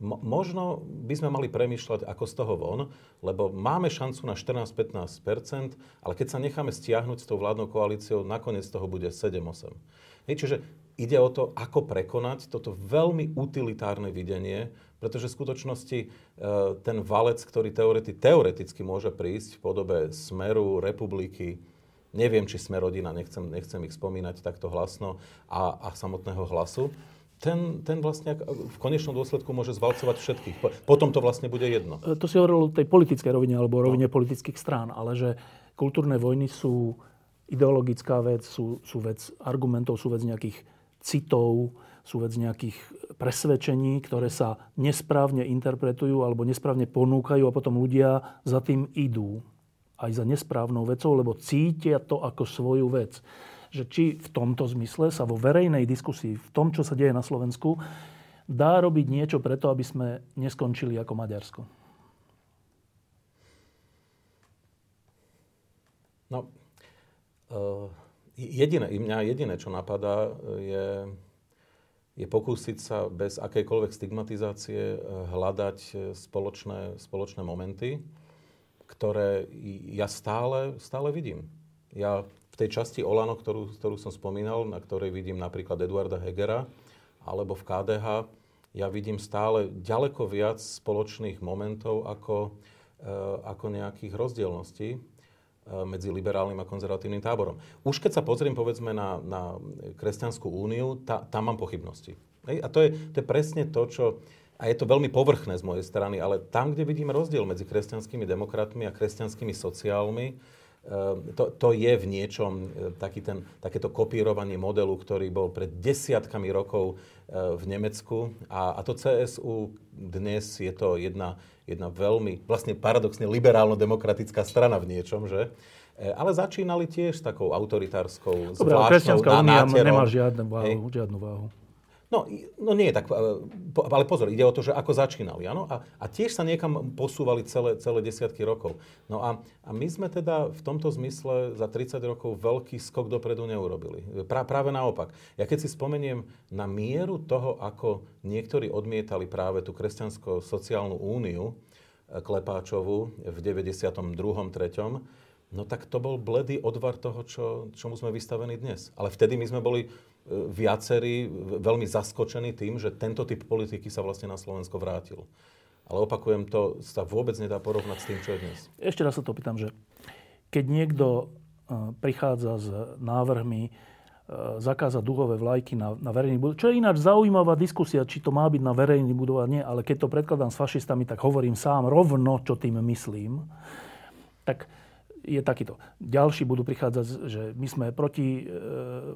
Mo- možno by sme mali premýšľať, ako z toho von, lebo máme šancu na 14-15%, ale keď sa necháme stiahnuť s tou vládnou koalíciou, nakoniec toho bude 7-8. Hej, čiže ide o to, ako prekonať toto veľmi utilitárne videnie, pretože v skutočnosti e, ten valec, ktorý teoreti- teoreticky môže prísť v podobe smeru, republiky, neviem, či sme rodina, nechcem, nechcem ich spomínať takto hlasno, a, a samotného hlasu, ten, ten vlastne v konečnom dôsledku môže zvalcovať všetkých. Potom to vlastne bude jedno. E, to si hovoril o tej politickej rovine alebo rovine no. politických strán, ale že kultúrne vojny sú ideologická vec, sú, sú vec argumentov, sú vec nejakých citov, sú vec nejakých presvedčení, ktoré sa nesprávne interpretujú alebo nesprávne ponúkajú a potom ľudia za tým idú. Aj za nesprávnou vecou, lebo cítia to ako svoju vec že či v tomto zmysle sa vo verejnej diskusii, v tom, čo sa deje na Slovensku, dá robiť niečo preto, aby sme neskončili ako Maďarsko? No, uh, jediné, mňa jediné, čo napadá, je, je pokúsiť sa bez akejkoľvek stigmatizácie eh, hľadať eh, spoločné, spoločné momenty, ktoré ja stále, stále vidím. Ja v tej časti Olano, ktorú, ktorú som spomínal, na ktorej vidím napríklad Eduarda Hegera, alebo v KDH, ja vidím stále ďaleko viac spoločných momentov ako, e, ako nejakých rozdielností e, medzi liberálnym a konzervatívnym táborom. Už keď sa pozriem povedzme na, na Kresťanskú úniu, tá, tam mám pochybnosti. A to je, to je presne to, čo... A je to veľmi povrchné z mojej strany, ale tam, kde vidím rozdiel medzi kresťanskými demokratmi a kresťanskými sociálmi, to, to je v niečom e, taký ten, takéto kopírovanie modelu, ktorý bol pred desiatkami rokov e, v Nemecku. A, a to CSU dnes je to jedna, jedna veľmi, vlastne paradoxne liberálno-demokratická strana v niečom, že? E, ale začínali tiež s takou autoritárskou, Dobre, zvláštnou únia nemá žiadnu váhu, žiadnu váhu. No, no nie, tak, e, ale pozor, ide o to, že ako začínali, áno? A, a tiež sa niekam posúvali celé, celé desiatky rokov. No a, a my sme teda v tomto zmysle za 30 rokov veľký skok dopredu neurobili. Pra, práve naopak. Ja keď si spomeniem na mieru toho, ako niektorí odmietali práve tú kresťansko-sociálnu úniu e, Klepáčovu v 92. 3. No tak to bol bledý odvar toho, čo, čomu sme vystavení dnes. Ale vtedy my sme boli viacerí veľmi zaskočení tým, že tento typ politiky sa vlastne na Slovensko vrátil. Ale opakujem, to sa vôbec nedá porovnať s tým, čo je dnes. Ešte raz sa to pýtam, že keď niekto e, prichádza s návrhmi e, zakázať duhové vlajky na, na verejný budov. Čo je ináč zaujímavá diskusia, či to má byť na verejný budov a nie, ale keď to predkladám s fašistami, tak hovorím sám rovno, čo tým myslím. Tak je takýto. Ďalší budú prichádzať, že my sme proti e,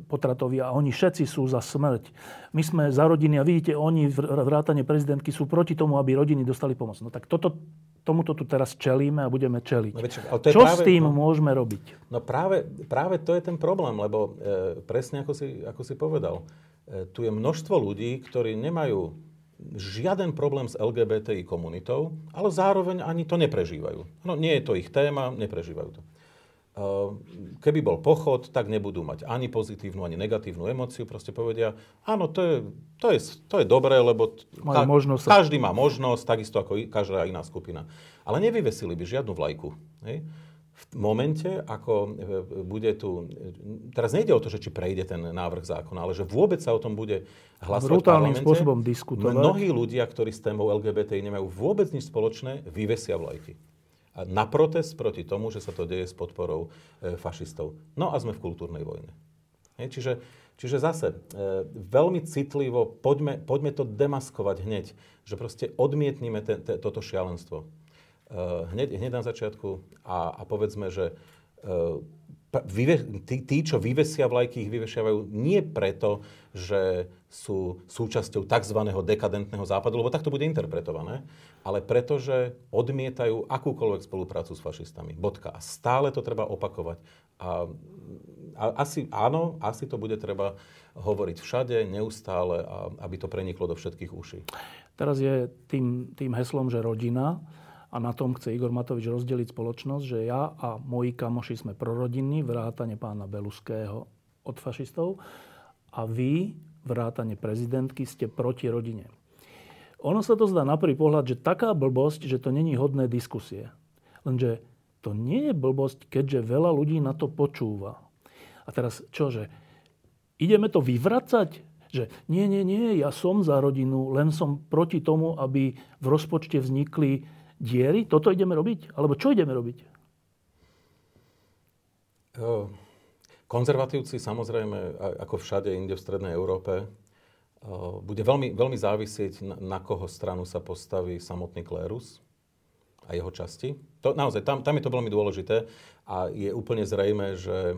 potratovi a oni všetci sú za smrť. My sme za rodiny a vidíte, oni vrátane prezidentky sú proti tomu, aby rodiny dostali pomoc. No tak toto, tomuto tu teraz čelíme a budeme čeliť. No, veď, ale to Čo práve, s tým no, môžeme robiť? No práve, práve to je ten problém, lebo e, presne ako si, ako si povedal, e, tu je množstvo ľudí, ktorí nemajú žiaden problém s LGBTI komunitou, ale zároveň ani to neprežívajú. No, nie je to ich téma, neprežívajú to. Ehm, keby bol pochod, tak nebudú mať ani pozitívnu, ani negatívnu emóciu. Proste povedia, áno, to je, to je, to je dobré, lebo ka- možnosť. každý má možnosť, takisto ako každá iná skupina. Ale nevyvesili by žiadnu vlajku. Hej? V momente, ako e, bude tu... Teraz nejde o to, že či prejde ten návrh zákona, ale že vôbec sa o tom bude hlasovať Brutálnym spôsobom diskutovať. Mnohí ľudia, ktorí s témou LGBT nemajú vôbec nič spoločné, vyvesia vlajky. A na protest proti tomu, že sa to deje s podporou e, fašistov. No a sme v kultúrnej vojne. Hej, čiže, čiže zase, e, veľmi citlivo, poďme, poďme to demaskovať hneď, že proste odmietnime te, te, toto šialenstvo. Eh, hneď, hneď na začiatku a, a povedzme, že eh, tí, tí, čo vyvesia vlajky, ich vyvesiavajú nie preto, že sú súčasťou tzv. dekadentného západu, lebo tak to bude interpretované, ale preto, že odmietajú akúkoľvek spoluprácu s fašistami. Bodka. A stále to treba opakovať. A, a asi áno, asi to bude treba hovoriť všade, neustále, a, aby to preniklo do všetkých uší. Teraz je tým, tým heslom, že rodina. A na tom chce Igor Matovič rozdeliť spoločnosť, že ja a moji kamoši sme prorodinní, vrátane pána Beluského od fašistov a vy, vrátane prezidentky, ste proti rodine. Ono sa to zdá na prvý pohľad, že taká blbosť, že to není hodné diskusie. Lenže to nie je blbosť, keďže veľa ľudí na to počúva. A teraz čože? Ideme to vyvracať? Že nie, nie, nie, ja som za rodinu, len som proti tomu, aby v rozpočte vznikli diery. Toto ideme robiť? Alebo čo ideme robiť? Konzervatívci samozrejme, ako všade inde v Strednej Európe, bude veľmi, veľmi závisieť, na, koho stranu sa postaví samotný klérus a jeho časti. To, naozaj, tam, tam je to veľmi dôležité a je úplne zrejme, že e,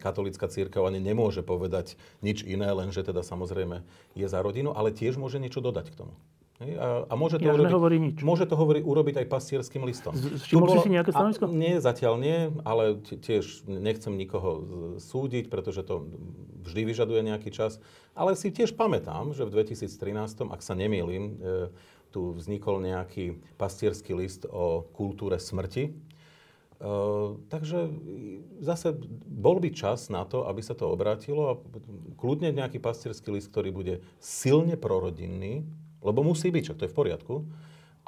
katolická církev ani nemôže povedať nič iné, len že teda samozrejme je za rodinu, ale tiež môže niečo dodať k tomu. A, a môže, to ja urobiť, nič. môže to hovoriť, urobiť aj pastierským listom. Všimol si nejaké stanovisko? Nie, zatiaľ nie, ale tiež nechcem nikoho súdiť, pretože to vždy vyžaduje nejaký čas. Ale si tiež pamätám, že v 2013, ak sa nemýlim, e, tu vznikol nejaký pastierský list o kultúre smrti. Uh, takže zase bol by čas na to, aby sa to obrátilo a kľudne nejaký pastierský list, ktorý bude silne prorodinný, lebo musí byť, čo to je v poriadku,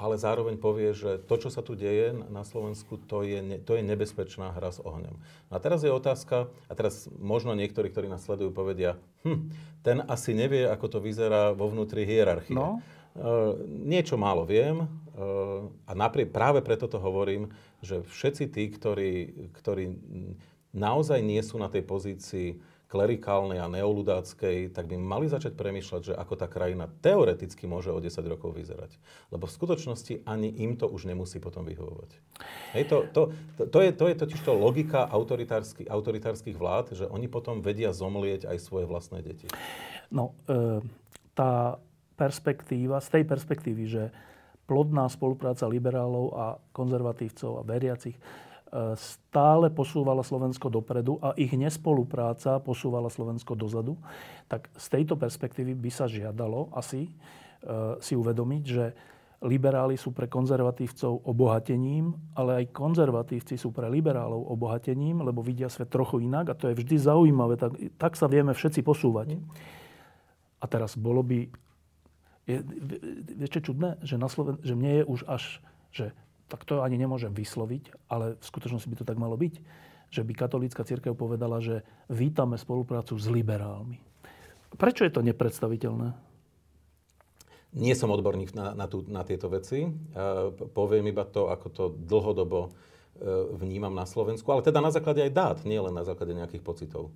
ale zároveň povie, že to, čo sa tu deje na Slovensku, to je, to je nebezpečná hra s ohňom. A teraz je otázka, a teraz možno niektorí, ktorí nás sledujú, povedia, hm, ten asi nevie, ako to vyzerá vo vnútri hierarchie. No. Uh, niečo málo viem uh, a napriek, práve preto to hovorím, že všetci tí, ktorí, ktorí naozaj nie sú na tej pozícii klerikálnej a neoludáckej, tak by mali začať premýšľať, že ako tá krajina teoreticky môže o 10 rokov vyzerať. Lebo v skutočnosti ani im to už nemusí potom vyhovovať. Hej, to, to, to, to, je, to je totiž to logika autoritárskych, autoritárskych vlád, že oni potom vedia zomlieť aj svoje vlastné deti. No, e, tá perspektíva, z tej perspektívy, že plodná spolupráca liberálov a konzervatívcov a veriacich stále posúvala Slovensko dopredu a ich nespolupráca posúvala Slovensko dozadu, tak z tejto perspektívy by sa žiadalo asi e, si uvedomiť, že liberáli sú pre konzervatívcov obohatením, ale aj konzervatívci sú pre liberálov obohatením, lebo vidia svet trochu inak a to je vždy zaujímavé. Tak, tak sa vieme všetci posúvať. A teraz bolo by... Je, viete, čudné, že, na Sloven- že mne je už až, že tak to ani nemôžem vysloviť, ale v skutočnosti by to tak malo byť, že by katolícka církev povedala, že vítame spoluprácu s liberálmi. Prečo je to nepredstaviteľné? Nie som odborník na, na, tú, na tieto veci. Uh, poviem iba to, ako to dlhodobo uh, vnímam na Slovensku, ale teda na základe aj dát, nie len na základe nejakých pocitov.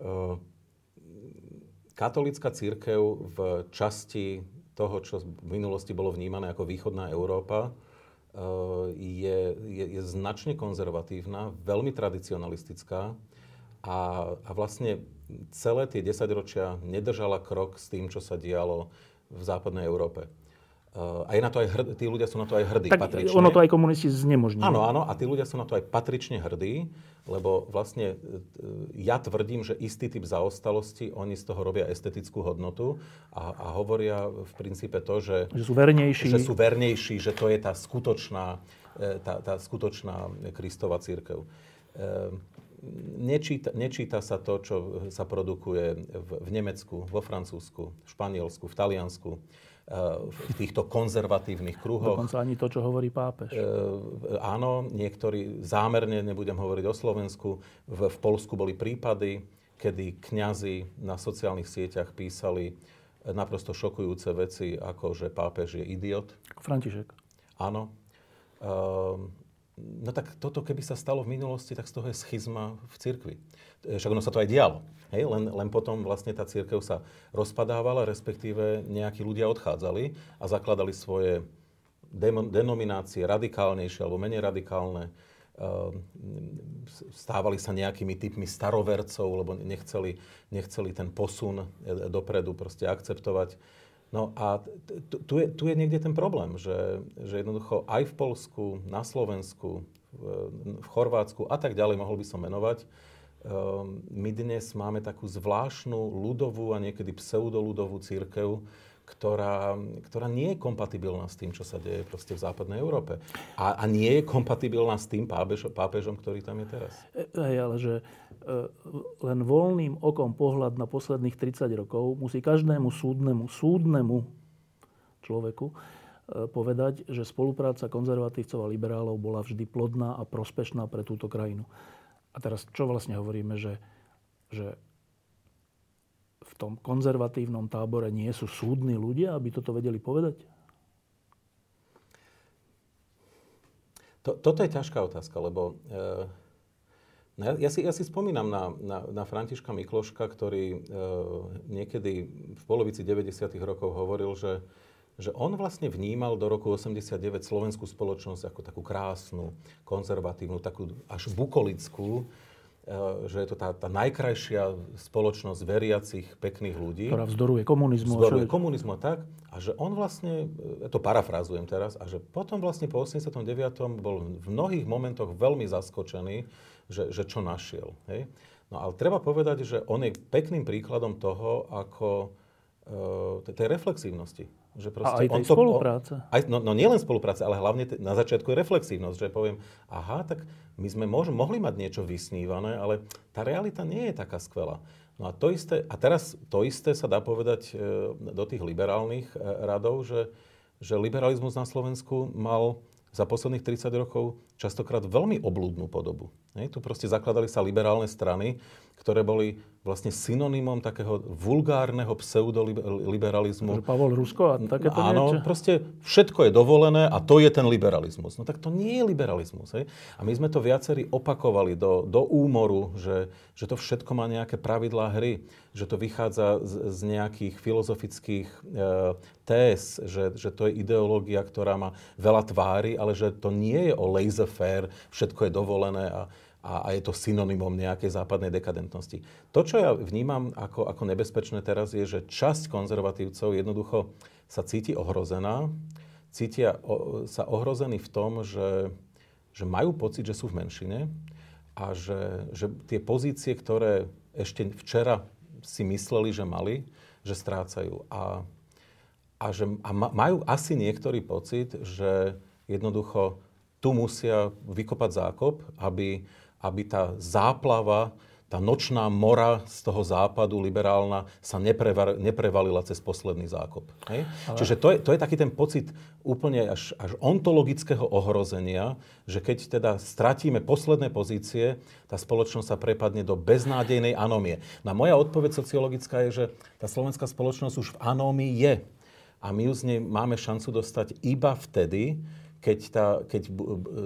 Uh, katolícka církev v časti toho, čo v minulosti bolo vnímané ako východná Európa, je, je, je značne konzervatívna, veľmi tradicionalistická a, a vlastne celé tie desaťročia nedržala krok s tým, čo sa dialo v západnej Európe. Uh, a je na to aj hrd, tí ľudia sú na to aj hrdí tak patrične. ono to aj komunisti znemožnili. Áno, áno, a tí ľudia sú na to aj patrične hrdí, lebo vlastne e, ja tvrdím, že istý typ zaostalosti, oni z toho robia estetickú hodnotu a, a hovoria v princípe to, že, že sú vernejší. Že sú vernejší, že to je tá skutočná, e, tá, tá skutočná Kristova církev. Nečíta, nečíta sa to, čo sa produkuje v, v Nemecku, vo Francúzsku, v Španielsku, v Taliansku v týchto konzervatívnych kruhoch. Dokonca ani to, čo hovorí pápež. E, áno, niektorí zámerne, nebudem hovoriť o Slovensku, v, v Polsku boli prípady, kedy kňazi na sociálnych sieťach písali naprosto šokujúce veci, ako že pápež je idiot. František. Áno. E, no tak toto, keby sa stalo v minulosti, tak z toho je schizma v cirkvi. Však ono sa to aj dialo. Hej, len, len potom vlastne tá církev sa rozpadávala, respektíve nejakí ľudia odchádzali a zakladali svoje denominácie radikálnejšie alebo menej radikálne. Ehm, stávali sa nejakými typmi starovercov, lebo nechceli, nechceli ten posun e, dopredu proste akceptovať. No a tu je, tu je niekde ten problém, že, že jednoducho aj v Polsku, na Slovensku, v Chorvátsku a tak ďalej, mohol by som menovať, Ehm, my dnes máme takú zvláštnu ľudovú a niekedy pseudoludovú církev, ktorá, ktorá nie je kompatibilná s tým, čo sa deje proste v západnej Európe. A, a nie je kompatibilná s tým pápežom, pápežom, ktorý tam je teraz. Hej, ale že e, len voľným okom pohľad na posledných 30 rokov musí každému súdnemu, súdnemu človeku e, povedať, že spolupráca konzervatívcov a liberálov bola vždy plodná a prospešná pre túto krajinu. A teraz čo vlastne hovoríme, že, že tom konzervatívnom tábore nie sú súdni ľudia, aby toto vedeli povedať? To, toto je ťažká otázka, lebo e, ja, ja, si, ja si spomínam na, na, na Františka Mikloška, ktorý e, niekedy v polovici 90. rokov hovoril, že, že on vlastne vnímal do roku 89 slovenskú spoločnosť ako takú krásnu, konzervatívnu, takú až bukolickú, že je to tá, tá najkrajšia spoločnosť veriacich, pekných ľudí. Ktorá vzdoruje komunizmu. Vzdoruje komunizmu a tak. A že on vlastne, ja to parafrázujem teraz, a že potom vlastne po 89. bol v mnohých momentoch veľmi zaskočený, že, že čo našiel. Hej? No ale treba povedať, že on je pekným príkladom toho, ako e, tej reflexívnosti. Že proste a aj tej on to, spolupráce. Aj, no, no nielen spolupráce, ale hlavne te, na začiatku je reflexívnosť, že poviem, aha, tak my sme mož, mohli mať niečo vysnívané, ale tá realita nie je taká skvelá. No a to isté, a teraz to isté sa dá povedať e, do tých liberálnych e, radov, že, že liberalizmus na Slovensku mal za posledných 30 rokov častokrát veľmi oblúdnu podobu. Hej, tu proste zakladali sa liberálne strany, ktoré boli vlastne synonymom takého vulgárneho pseudoliberalizmu. Pavol Rusko a takéto Áno, niečo? proste všetko je dovolené a to je ten liberalizmus. No tak to nie je liberalizmus. Hej? A my sme to viacerí opakovali do, do úmoru, že, že to všetko má nejaké pravidlá hry, že to vychádza z, z nejakých filozofických e, téz, že, že to je ideológia, ktorá má veľa tvári, ale že to nie je o laissez-faire, všetko je dovolené a, a, a je to synonymom nejakej západnej dekadentnosti. To, čo ja vnímam ako, ako nebezpečné teraz, je, že časť konzervatívcov jednoducho sa cíti ohrozená, cítia o, sa ohrození v tom, že, že majú pocit, že sú v menšine a že, že tie pozície, ktoré ešte včera si mysleli, že mali, že strácajú. A, a, že, a majú asi niektorý pocit, že jednoducho tu musia vykopať zákop, aby, aby tá záplava, tá nočná mora z toho západu liberálna sa neprevar, neprevalila cez posledný zákop. Hej? Ale... Čiže to je, to je taký ten pocit úplne až, až ontologického ohrozenia, že keď teda stratíme posledné pozície, tá spoločnosť sa prepadne do beznádejnej anómie. Na no moja odpoveď sociologická je, že tá slovenská spoločnosť už v anómii je. A my ju z nej máme šancu dostať iba vtedy, keď, tá, keď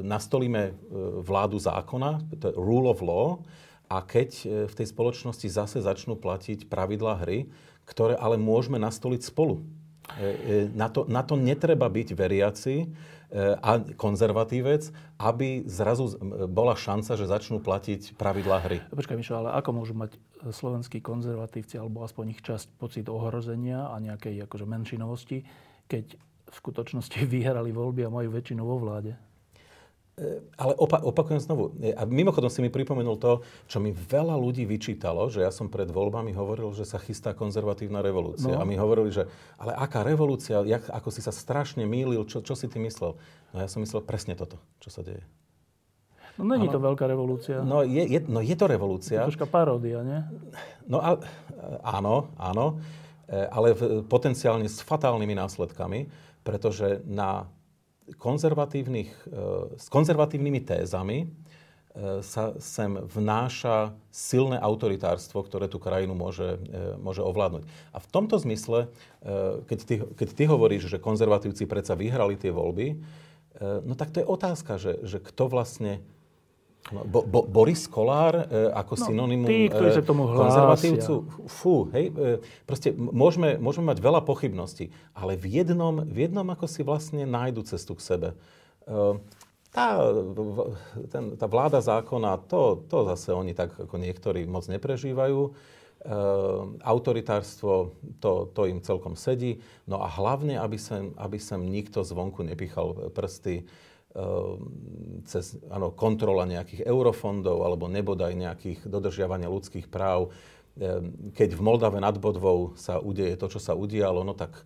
nastolíme e, vládu zákona, to je rule of law, a keď e, v tej spoločnosti zase začnú platiť pravidlá hry, ktoré ale môžeme nastoliť spolu. E, na to, na to netreba byť veriaci a konzervatívec, aby zrazu bola šanca, že začnú platiť pravidlá hry. Počkaj, Mišo, ale ako môžu mať slovenskí konzervatívci, alebo aspoň ich časť, pocit ohrozenia a nejakej akože menšinovosti, keď v skutočnosti *laughs* vyhrali voľby a majú väčšinu vo vláde. E, ale opa- opakujem znovu. E, a mimochodom si mi pripomenul to, čo mi veľa ľudí vyčítalo, že ja som pred voľbami hovoril, že sa chystá konzervatívna revolúcia. No. A mi hovorili, že ale aká revolúcia, jak, ako si sa strašne mýlil, čo, čo si ty myslel? No ja som myslel presne toto, čo sa deje. No není to veľká revolúcia. No je, je, no je to revolúcia. Je troška paródia, nie? No a, áno, áno, e, ale potenciálne s fatálnymi následkami pretože na konzervatívnych, e, s konzervatívnymi tézami e, sa sem vnáša silné autoritárstvo, ktoré tú krajinu môže, e, môže ovládnuť. A v tomto zmysle, keď ty, keď ty hovoríš, že konzervatívci predsa vyhrali tie voľby, no tak to je otázka, že, že kto vlastne No, bo, bo, Boris Kolár e, ako no, synonymum tí, ktorí sa tomu konzervatívcu, fú, hej, e, proste môžeme, môžeme mať veľa pochybností, ale v jednom, v jednom ako si vlastne nájdu cestu k sebe. E, tá, ten, tá vláda zákona, to, to zase oni tak ako niektorí moc neprežívajú. E, autoritárstvo, to, to im celkom sedí. No a hlavne, aby sem, aby sem nikto zvonku nepichal prsty cez ano, kontrola nejakých eurofondov alebo nebodaj nejakých dodržiavania ľudských práv. Ehm, keď v Moldave nad Bodvou sa udeje to, čo sa udialo, no tak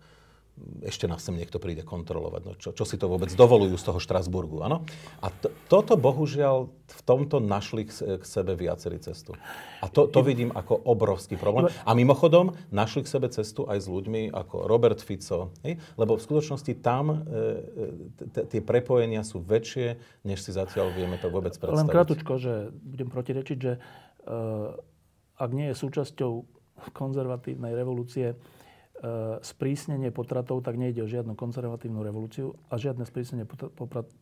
ešte nás sem niekto príde kontrolovať. No čo, čo si to vôbec dovolujú z toho Štrasburgu, áno? A to, toto bohužiaľ v tomto našli k, k sebe viacerí cestu. A to, to vidím ako obrovský problém. A mimochodom, našli k sebe cestu aj s ľuďmi ako Robert Fico, hej? lebo v skutočnosti tam e, e tie prepojenia sú väčšie, než si zatiaľ vieme to vôbec predstaviť. Len krátko, že budem protirečiť, že e, ak nie je súčasťou konzervatívnej revolúcie sprísnenie potratov, tak nejde o žiadnu konzervatívnu revolúciu a žiadne sprísnenie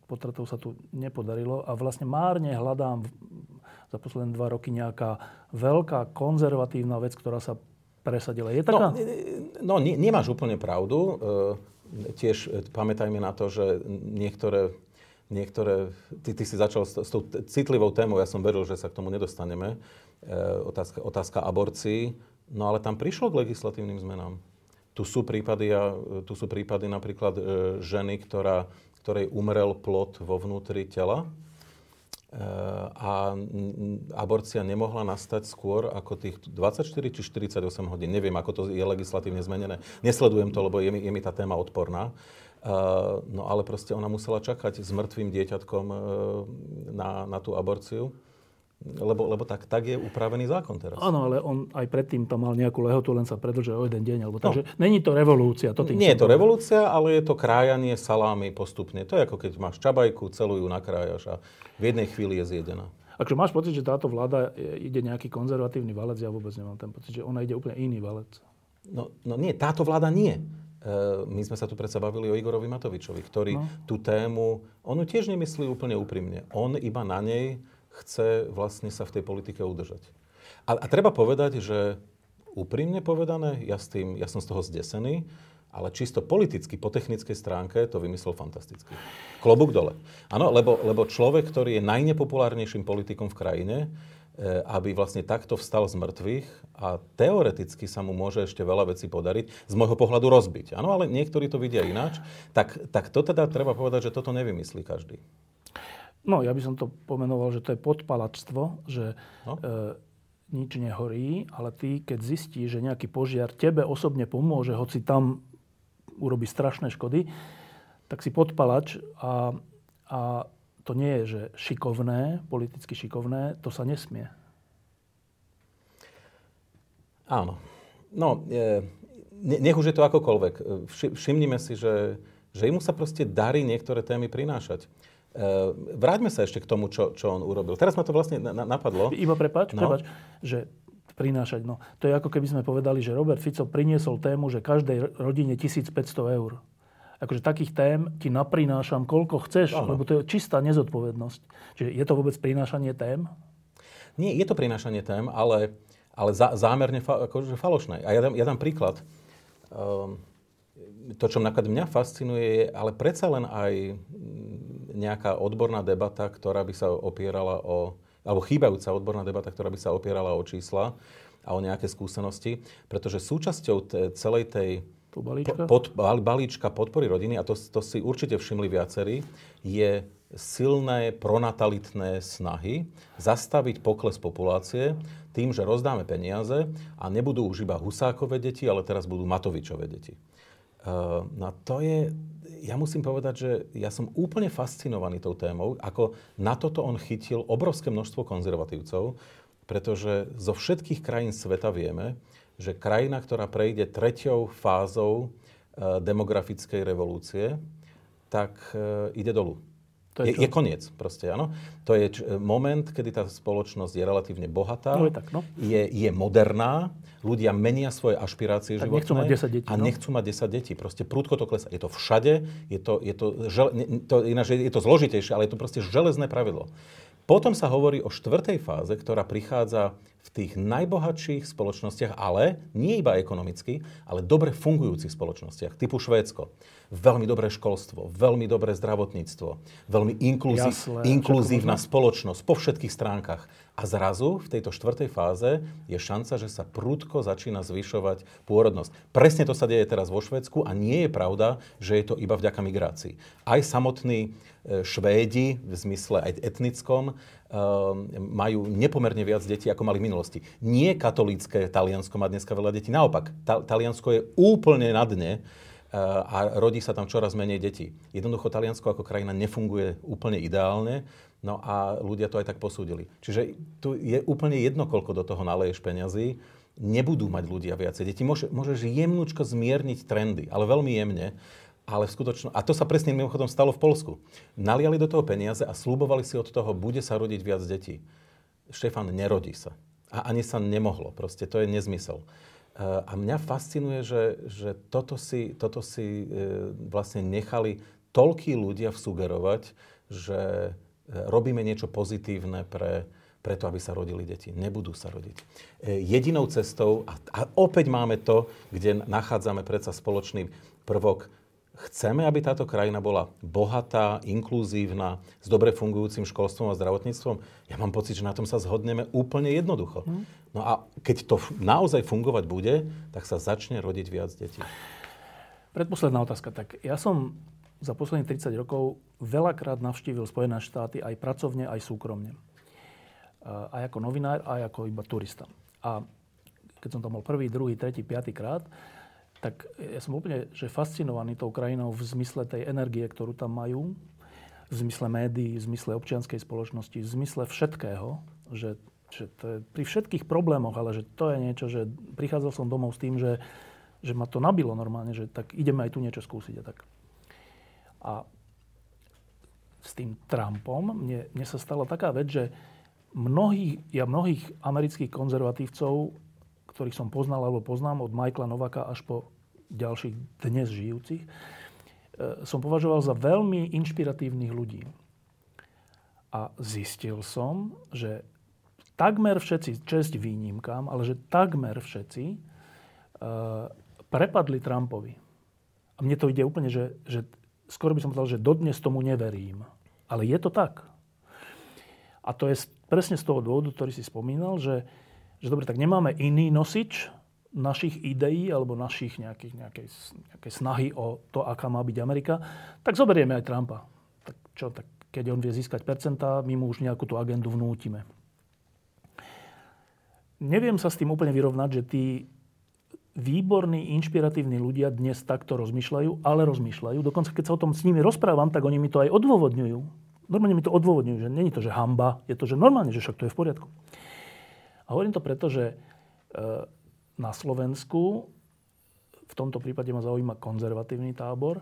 potratov sa tu nepodarilo a vlastne márne hľadám za posledné dva roky nejaká veľká konzervatívna vec, ktorá sa presadila. Je taká? No, no nemáš úplne pravdu. E, tiež pamätajme na to, že niektoré niektoré, ty, ty si začal s, s tou citlivou témou, ja som veril, že sa k tomu nedostaneme, e, otázka, otázka aborcií, no ale tam prišlo k legislatívnym zmenám. Tu sú prípady, tu sú prípady napríklad e, ženy, ktorá, ktorej umrel plod vo vnútri tela e, a aborcia nemohla nastať skôr ako tých 24 či 48 hodín. Neviem, ako to je legislatívne zmenené. Nesledujem to, lebo je mi, je mi tá téma odporná. Uh, no ale proste ona musela čakať s mŕtvým dieťatkom uh, na, na tú aborciu. Lebo, lebo tak, tak je upravený zákon teraz. Áno, ale on aj predtým tam mal nejakú lehotu, len sa predlžil o jeden deň. Alebo, takže no. není to revolúcia. To Nie je to revolúcia, ale je to krájanie salámy postupne. To je ako keď máš čabajku, celú ju nakrájaš a v jednej chvíli je zjedená. Akže máš pocit, že táto vláda ide nejaký konzervatívny valec, ja vôbec nemám ten pocit, že ona ide úplne iný valec. No, no nie, táto vláda nie. E, my sme sa tu predsa bavili o Igorovi Matovičovi, ktorý no. tú tému, on tiež nemyslí úplne úprimne. On iba na nej chce vlastne sa v tej politike udržať. A, a treba povedať, že úprimne povedané, ja, s tým, ja som z toho zdesený, ale čisto politicky, po technickej stránke to vymyslel fantasticky. Klobúk dole. Áno, lebo, lebo človek, ktorý je najnepopulárnejším politikom v krajine, e, aby vlastne takto vstal z mŕtvych a teoreticky sa mu môže ešte veľa vecí podariť, z môjho pohľadu rozbiť. Áno, ale niektorí to vidia ináč. Tak, tak to teda treba povedať, že toto nevymyslí každý. No, ja by som to pomenoval, že to je podpalačstvo, že no. e, nič nehorí, ale ty, keď zistíš, že nejaký požiar tebe osobne pomôže, hoci tam urobí strašné škody, tak si podpalač a, a to nie je, že šikovné, politicky šikovné, to sa nesmie. Áno. No, e, nech už je to akokoľvek. Všimnime si, že, že im sa proste darí niektoré témy prinášať. Uh, vráťme sa ešte k tomu, čo, čo on urobil. Teraz ma to vlastne na, napadlo. Iba prepač, no. prepač, že prinášať. No, to je ako keby sme povedali, že Robert Fico priniesol tému, že každej rodine 1500 eur. Akože takých tém ti naprinášam koľko chceš, ano. lebo to je čistá nezodpovednosť. Čiže je to vôbec prinášanie tém? Nie, je to prinášanie tém, ale, ale zá, zámerne fa, akože falošné. A ja dám, ja dám príklad. Um, to, čo napríklad mňa fascinuje, je ale predsa len aj nejaká odborná debata, ktorá by sa opierala o, alebo chýbajúca odborná debata, ktorá by sa opierala o čísla a o nejaké skúsenosti, pretože súčasťou t- celej tej balíčka? Pod, balíčka podpory rodiny, a to, to si určite všimli viacerí, je silné pronatalitné snahy zastaviť pokles populácie tým, že rozdáme peniaze a nebudú už iba Husákové deti, ale teraz budú Matovičové deti. Uh, no to je, ja musím povedať, že ja som úplne fascinovaný tou témou, ako na toto on chytil obrovské množstvo konzervatívcov, pretože zo všetkých krajín sveta vieme, že krajina, ktorá prejde treťou fázou e, demografickej revolúcie, tak e, ide dolu. To je, je, je koniec proste, áno. To je č- moment, kedy tá spoločnosť je relatívne bohatá, no je, tak, no. je, je moderná, ľudia menia svoje ašpirácie tak životné. nechcú mať 10 detí. A no? nechcú mať 10 detí. Proste prúdko to klesá. Je to všade, je to, je to, žele, to, ináč je to zložitejšie, ale je to proste železné pravidlo. Potom sa hovorí o štvrtej fáze, ktorá prichádza v tých najbohatších spoločnostiach, ale nie iba ekonomicky, ale dobre fungujúcich spoločnostiach, typu Švédsko veľmi dobré školstvo, veľmi dobré zdravotníctvo, veľmi inkluzí, Jasle, inkluzívna spoločnosť po všetkých stránkach. A zrazu v tejto štvrtej fáze je šanca, že sa prúdko začína zvyšovať pôrodnosť. Presne to sa deje teraz vo Švedsku a nie je pravda, že je to iba vďaka migrácii. Aj samotní e, Švédi, v zmysle aj etnickom, majú nepomerne viac detí, ako mali v minulosti. Nie katolícke Taliansko má dneska veľa detí. Naopak, Taliansko je úplne na dne a rodí sa tam čoraz menej detí. Jednoducho Taliansko ako krajina nefunguje úplne ideálne, no a ľudia to aj tak posúdili. Čiže tu je úplne jedno, koľko do toho naleješ peňazí, nebudú mať ľudia viacej detí. Môže, môžeš jemnúčko zmierniť trendy, ale veľmi jemne. Ale v skutočno... A to sa presne mimochodom stalo v Polsku. Naliali do toho peniaze a slúbovali si od toho, bude sa rodiť viac detí. Štefan, nerodí sa. A ani sa nemohlo. Proste to je nezmysel. A mňa fascinuje, že, že toto si, toto si e, vlastne nechali toľkí ľudia vsugerovať, že e, robíme niečo pozitívne pre, preto, aby sa rodili deti. Nebudú sa rodiť. E, jedinou cestou, a, a opäť máme to, kde nachádzame predsa spoločný prvok, Chceme, aby táto krajina bola bohatá, inkluzívna, s dobre fungujúcim školstvom a zdravotníctvom? Ja mám pocit, že na tom sa zhodneme úplne jednoducho. Mm. No a keď to naozaj fungovať bude, tak sa začne rodiť viac detí. Predposledná otázka. Tak ja som za posledných 30 rokov veľakrát navštívil Spojené štáty aj pracovne, aj súkromne. Aj ako novinár, aj ako iba turista. A keď som tam bol prvý, druhý, tretí, piatý krát, tak ja som úplne že fascinovaný tou krajinou v zmysle tej energie, ktorú tam majú, v zmysle médií, v zmysle občianskej spoločnosti, v zmysle všetkého, že, že to je pri všetkých problémoch, ale že to je niečo, že prichádzal som domov s tým, že, že ma to nabilo normálne, že tak ideme aj tu niečo skúsiť a tak. A s tým Trumpom mne, mne sa stala taká vec, že mnohých, ja mnohých amerických konzervatívcov ktorých som poznal alebo poznám, od Michaela Novaka až po ďalších dnes žijúcich, e, som považoval za veľmi inšpiratívnych ľudí. A zistil som, že takmer všetci, čest výnimkám, ale že takmer všetci e, prepadli Trumpovi. A mne to ide úplne, že, že skoro by som povedal, že dodnes tomu neverím. Ale je to tak. A to je presne z toho dôvodu, ktorý si spomínal, že, že dobre, tak nemáme iný nosič našich ideí alebo našich nejakých, nejakej, nejakej snahy o to, aká má byť Amerika, tak zoberieme aj Trumpa. Tak čo, tak keď on vie získať percentá, my mu už nejakú tú agendu vnútime. Neviem sa s tým úplne vyrovnať, že tí výborní, inšpiratívni ľudia dnes takto rozmýšľajú, ale rozmýšľajú. Dokonca keď sa o tom s nimi rozprávam, tak oni mi to aj odôvodňujú. Normálne mi to odôvodňujú, že není to, že hamba, je to, že normálne, že však to je v poriadku. A hovorím to preto, že e, na Slovensku, v tomto prípade ma zaujíma konzervatívny tábor,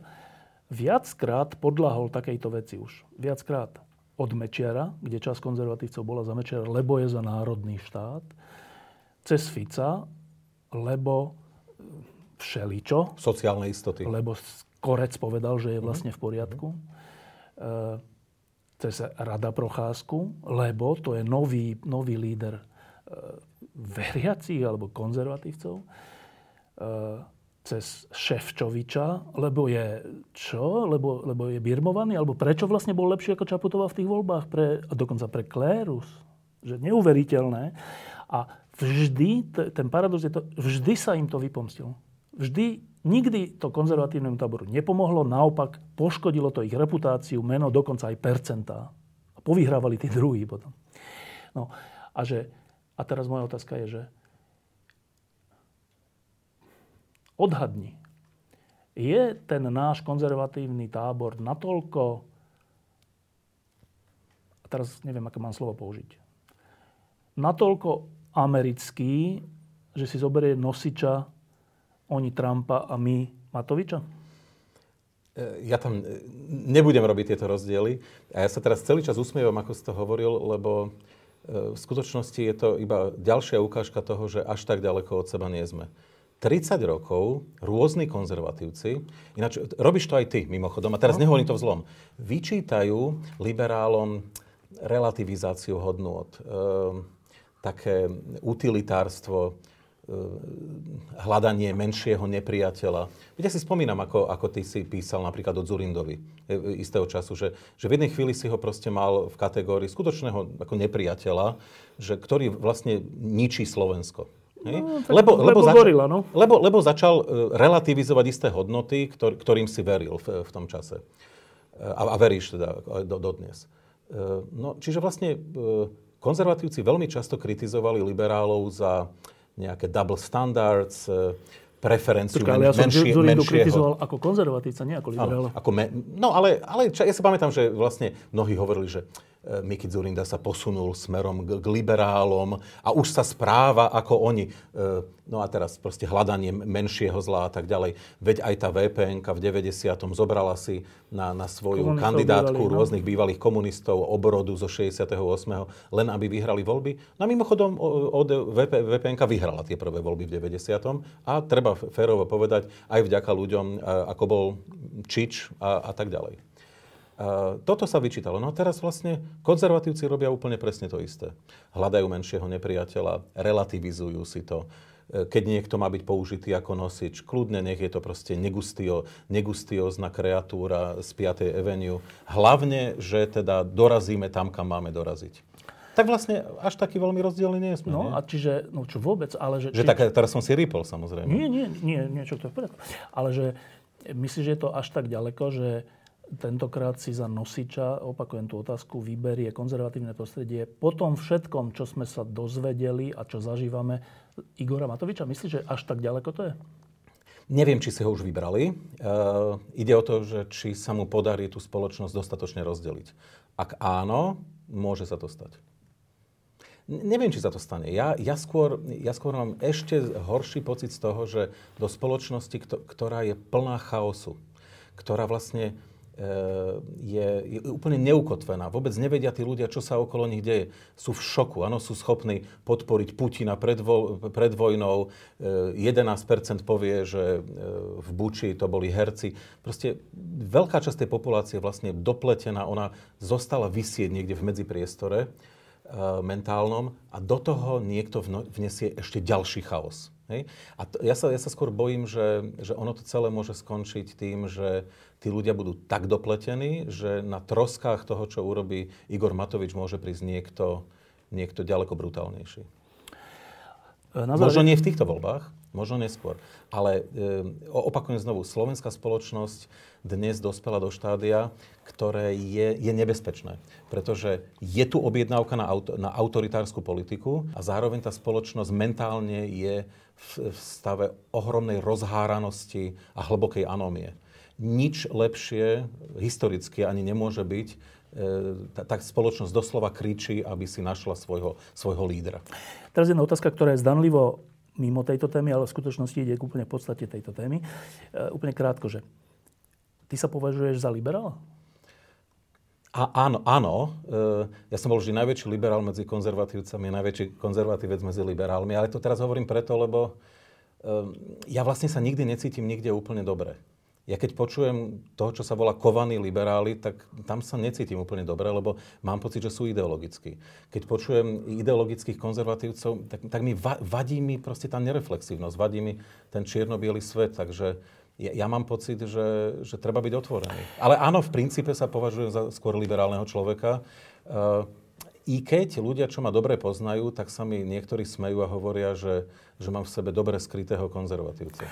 viackrát podľahol takejto veci už. Viackrát od Mečiara, kde časť konzervatívcov bola za Mečiara, lebo je za národný štát, cez Fica, lebo všeličo. Sociálne istoty. Lebo Korec povedal, že je vlastne v poriadku. Mm-hmm. Cez Rada Procházku, lebo to je nový, nový líder veriacich alebo konzervatívcov e, cez Ševčoviča, lebo je čo? Lebo, lebo je birmovaný? Alebo prečo vlastne bol lepší ako Čaputová v tých voľbách? Pre, dokonca pre klérus. Že neuveriteľné. A vždy, ten paradox je to, vždy sa im to vypomstil. Vždy, nikdy to konzervatívnemu táboru nepomohlo, naopak poškodilo to ich reputáciu, meno, dokonca aj percentá. A povyhrávali tí *laughs* druhí potom. No, a že a teraz moja otázka je, že odhadni, je ten náš konzervatívny tábor natoľko, a teraz neviem, aké mám slovo použiť, natoľko americký, že si zoberie nosiča, oni Trumpa a my Matoviča? E, ja tam e, nebudem robiť tieto rozdiely. A ja sa teraz celý čas usmievam, ako si to hovoril, lebo v skutočnosti je to iba ďalšia ukážka toho, že až tak ďaleko od seba nie sme. 30 rokov rôzni konzervatívci, ináč robíš to aj ty mimochodom, a teraz no. nehovorím to vzlom, vyčítajú liberálom relativizáciu hodnôt, e, také utilitárstvo, hľadanie menšieho nepriateľa. Ja si spomínam, ako, ako ty si písal napríklad o Zurindovi e, istého času, že, že v jednej chvíli si ho proste mal v kategórii skutočného ako nepriateľa, že, ktorý vlastne ničí Slovensko. No, lebo, lebo, lebo, začal, gorila, no. lebo, lebo začal e, relativizovať isté hodnoty, ktor, ktorým si veril v, v tom čase. A, a veríš teda do, dodnes. No, čiže vlastne konzervatívci veľmi často kritizovali liberálov za nejaké double standards, e, preferenciu Počkaj, ale ja som menšie, Zurindu kritizoval ako konzervatívca, nie ako liberála. Ako me, no ale, ale čo, ja si pamätám, že vlastne mnohí hovorili, že Miki Zurinda sa posunul smerom k, k liberálom a už sa správa ako oni. E, No a teraz proste hľadanie menšieho zla a tak ďalej. Veď aj tá vpn v 90. zobrala si na, na svoju komunistov kandidátku bývalých, no? rôznych bývalých komunistov obrodu zo 68. len aby vyhrali voľby. No a mimochodom od VP, vpn vyhrala tie prvé voľby v 90. A treba férovo povedať aj vďaka ľuďom, ako bol Čič a, a tak ďalej. Uh, toto sa vyčítalo. No a teraz vlastne konzervatívci robia úplne presne to isté. Hľadajú menšieho nepriateľa, relativizujú si to. E, keď niekto má byť použitý ako nosič, kľudne nech je to proste negustio, negustiózna kreatúra z 5. Avenue. Hlavne, že teda dorazíme tam, kam máme doraziť. Tak vlastne až taký veľmi rozdielný nie sme. No nie? a čiže, no čo vôbec, ale že... Že či, tak, teraz som si rýpol samozrejme. Nie, nie, nie, niečo to je v poriadku. Ale že myslíš, že je to až tak ďaleko, že tentokrát si za nosiča, opakujem tú otázku, vyberie konzervatívne prostredie po tom všetkom, čo sme sa dozvedeli a čo zažívame, Igora Matoviča? Myslíš, že až tak ďaleko to je? Neviem, či si ho už vybrali. Uh, ide o to, že či sa mu podarí tú spoločnosť dostatočne rozdeliť. Ak áno, môže sa to stať. Neviem, či sa to stane. Ja, ja, skôr, ja skôr mám ešte horší pocit z toho, že do spoločnosti, ktorá je plná chaosu, ktorá vlastne je, je úplne neukotvená. Vôbec nevedia tí ľudia, čo sa okolo nich deje. Sú v šoku. Áno, sú schopní podporiť Putina pred, vo, pred vojnou. 11% e, povie, že e, v Buči to boli herci. Proste veľká časť tej populácie vlastne dopletená. Ona zostala vysieť niekde v medzipriestore e, mentálnom a do toho niekto vnesie ešte ďalší chaos. Hej? A to, ja, sa, ja sa skôr bojím, že, že ono to celé môže skončiť tým, že tí ľudia budú tak dopletení, že na troskách toho, čo urobí Igor Matovič, môže prísť niekto, niekto ďaleko brutálnejší. E, na možno nie v týchto voľbách, možno neskôr. Ale e, opakujem znovu, slovenská spoločnosť dnes dospela do štádia, ktoré je, je nebezpečné. Pretože je tu objednávka na, auto, na autoritárskú politiku a zároveň tá spoločnosť mentálne je v, v stave ohromnej rozháranosti a hlbokej anómie nič lepšie historicky ani nemôže byť. E, tak spoločnosť doslova kričí, aby si našla svojho, svojho lídra. Teraz jedna otázka, ktorá je zdanlivo mimo tejto témy, ale v skutočnosti ide úplne v podstate tejto témy. E, úplne krátko, že ty sa považuješ za liberála? A, áno, áno. E, ja som bol vždy najväčší liberál medzi konzervatívcami, najväčší konzervatívec medzi liberálmi, ale to teraz hovorím preto, lebo e, ja vlastne sa nikdy necítim nikde úplne dobre ja keď počujem toho, čo sa volá kovaní liberáli, tak tam sa necítim úplne dobre, lebo mám pocit, že sú ideologickí. Keď počujem ideologických konzervatívcov, tak, tak mi va, vadí mi proste tá nereflexívnosť, vadí mi ten čierno svet, takže ja, ja mám pocit, že, že treba byť otvorený. Ale áno, v princípe sa považujem za skôr liberálneho človeka. Uh, I keď ľudia, čo ma dobre poznajú, tak sa mi niektorí smejú a hovoria, že, že mám v sebe dobre skrytého konzervatívca.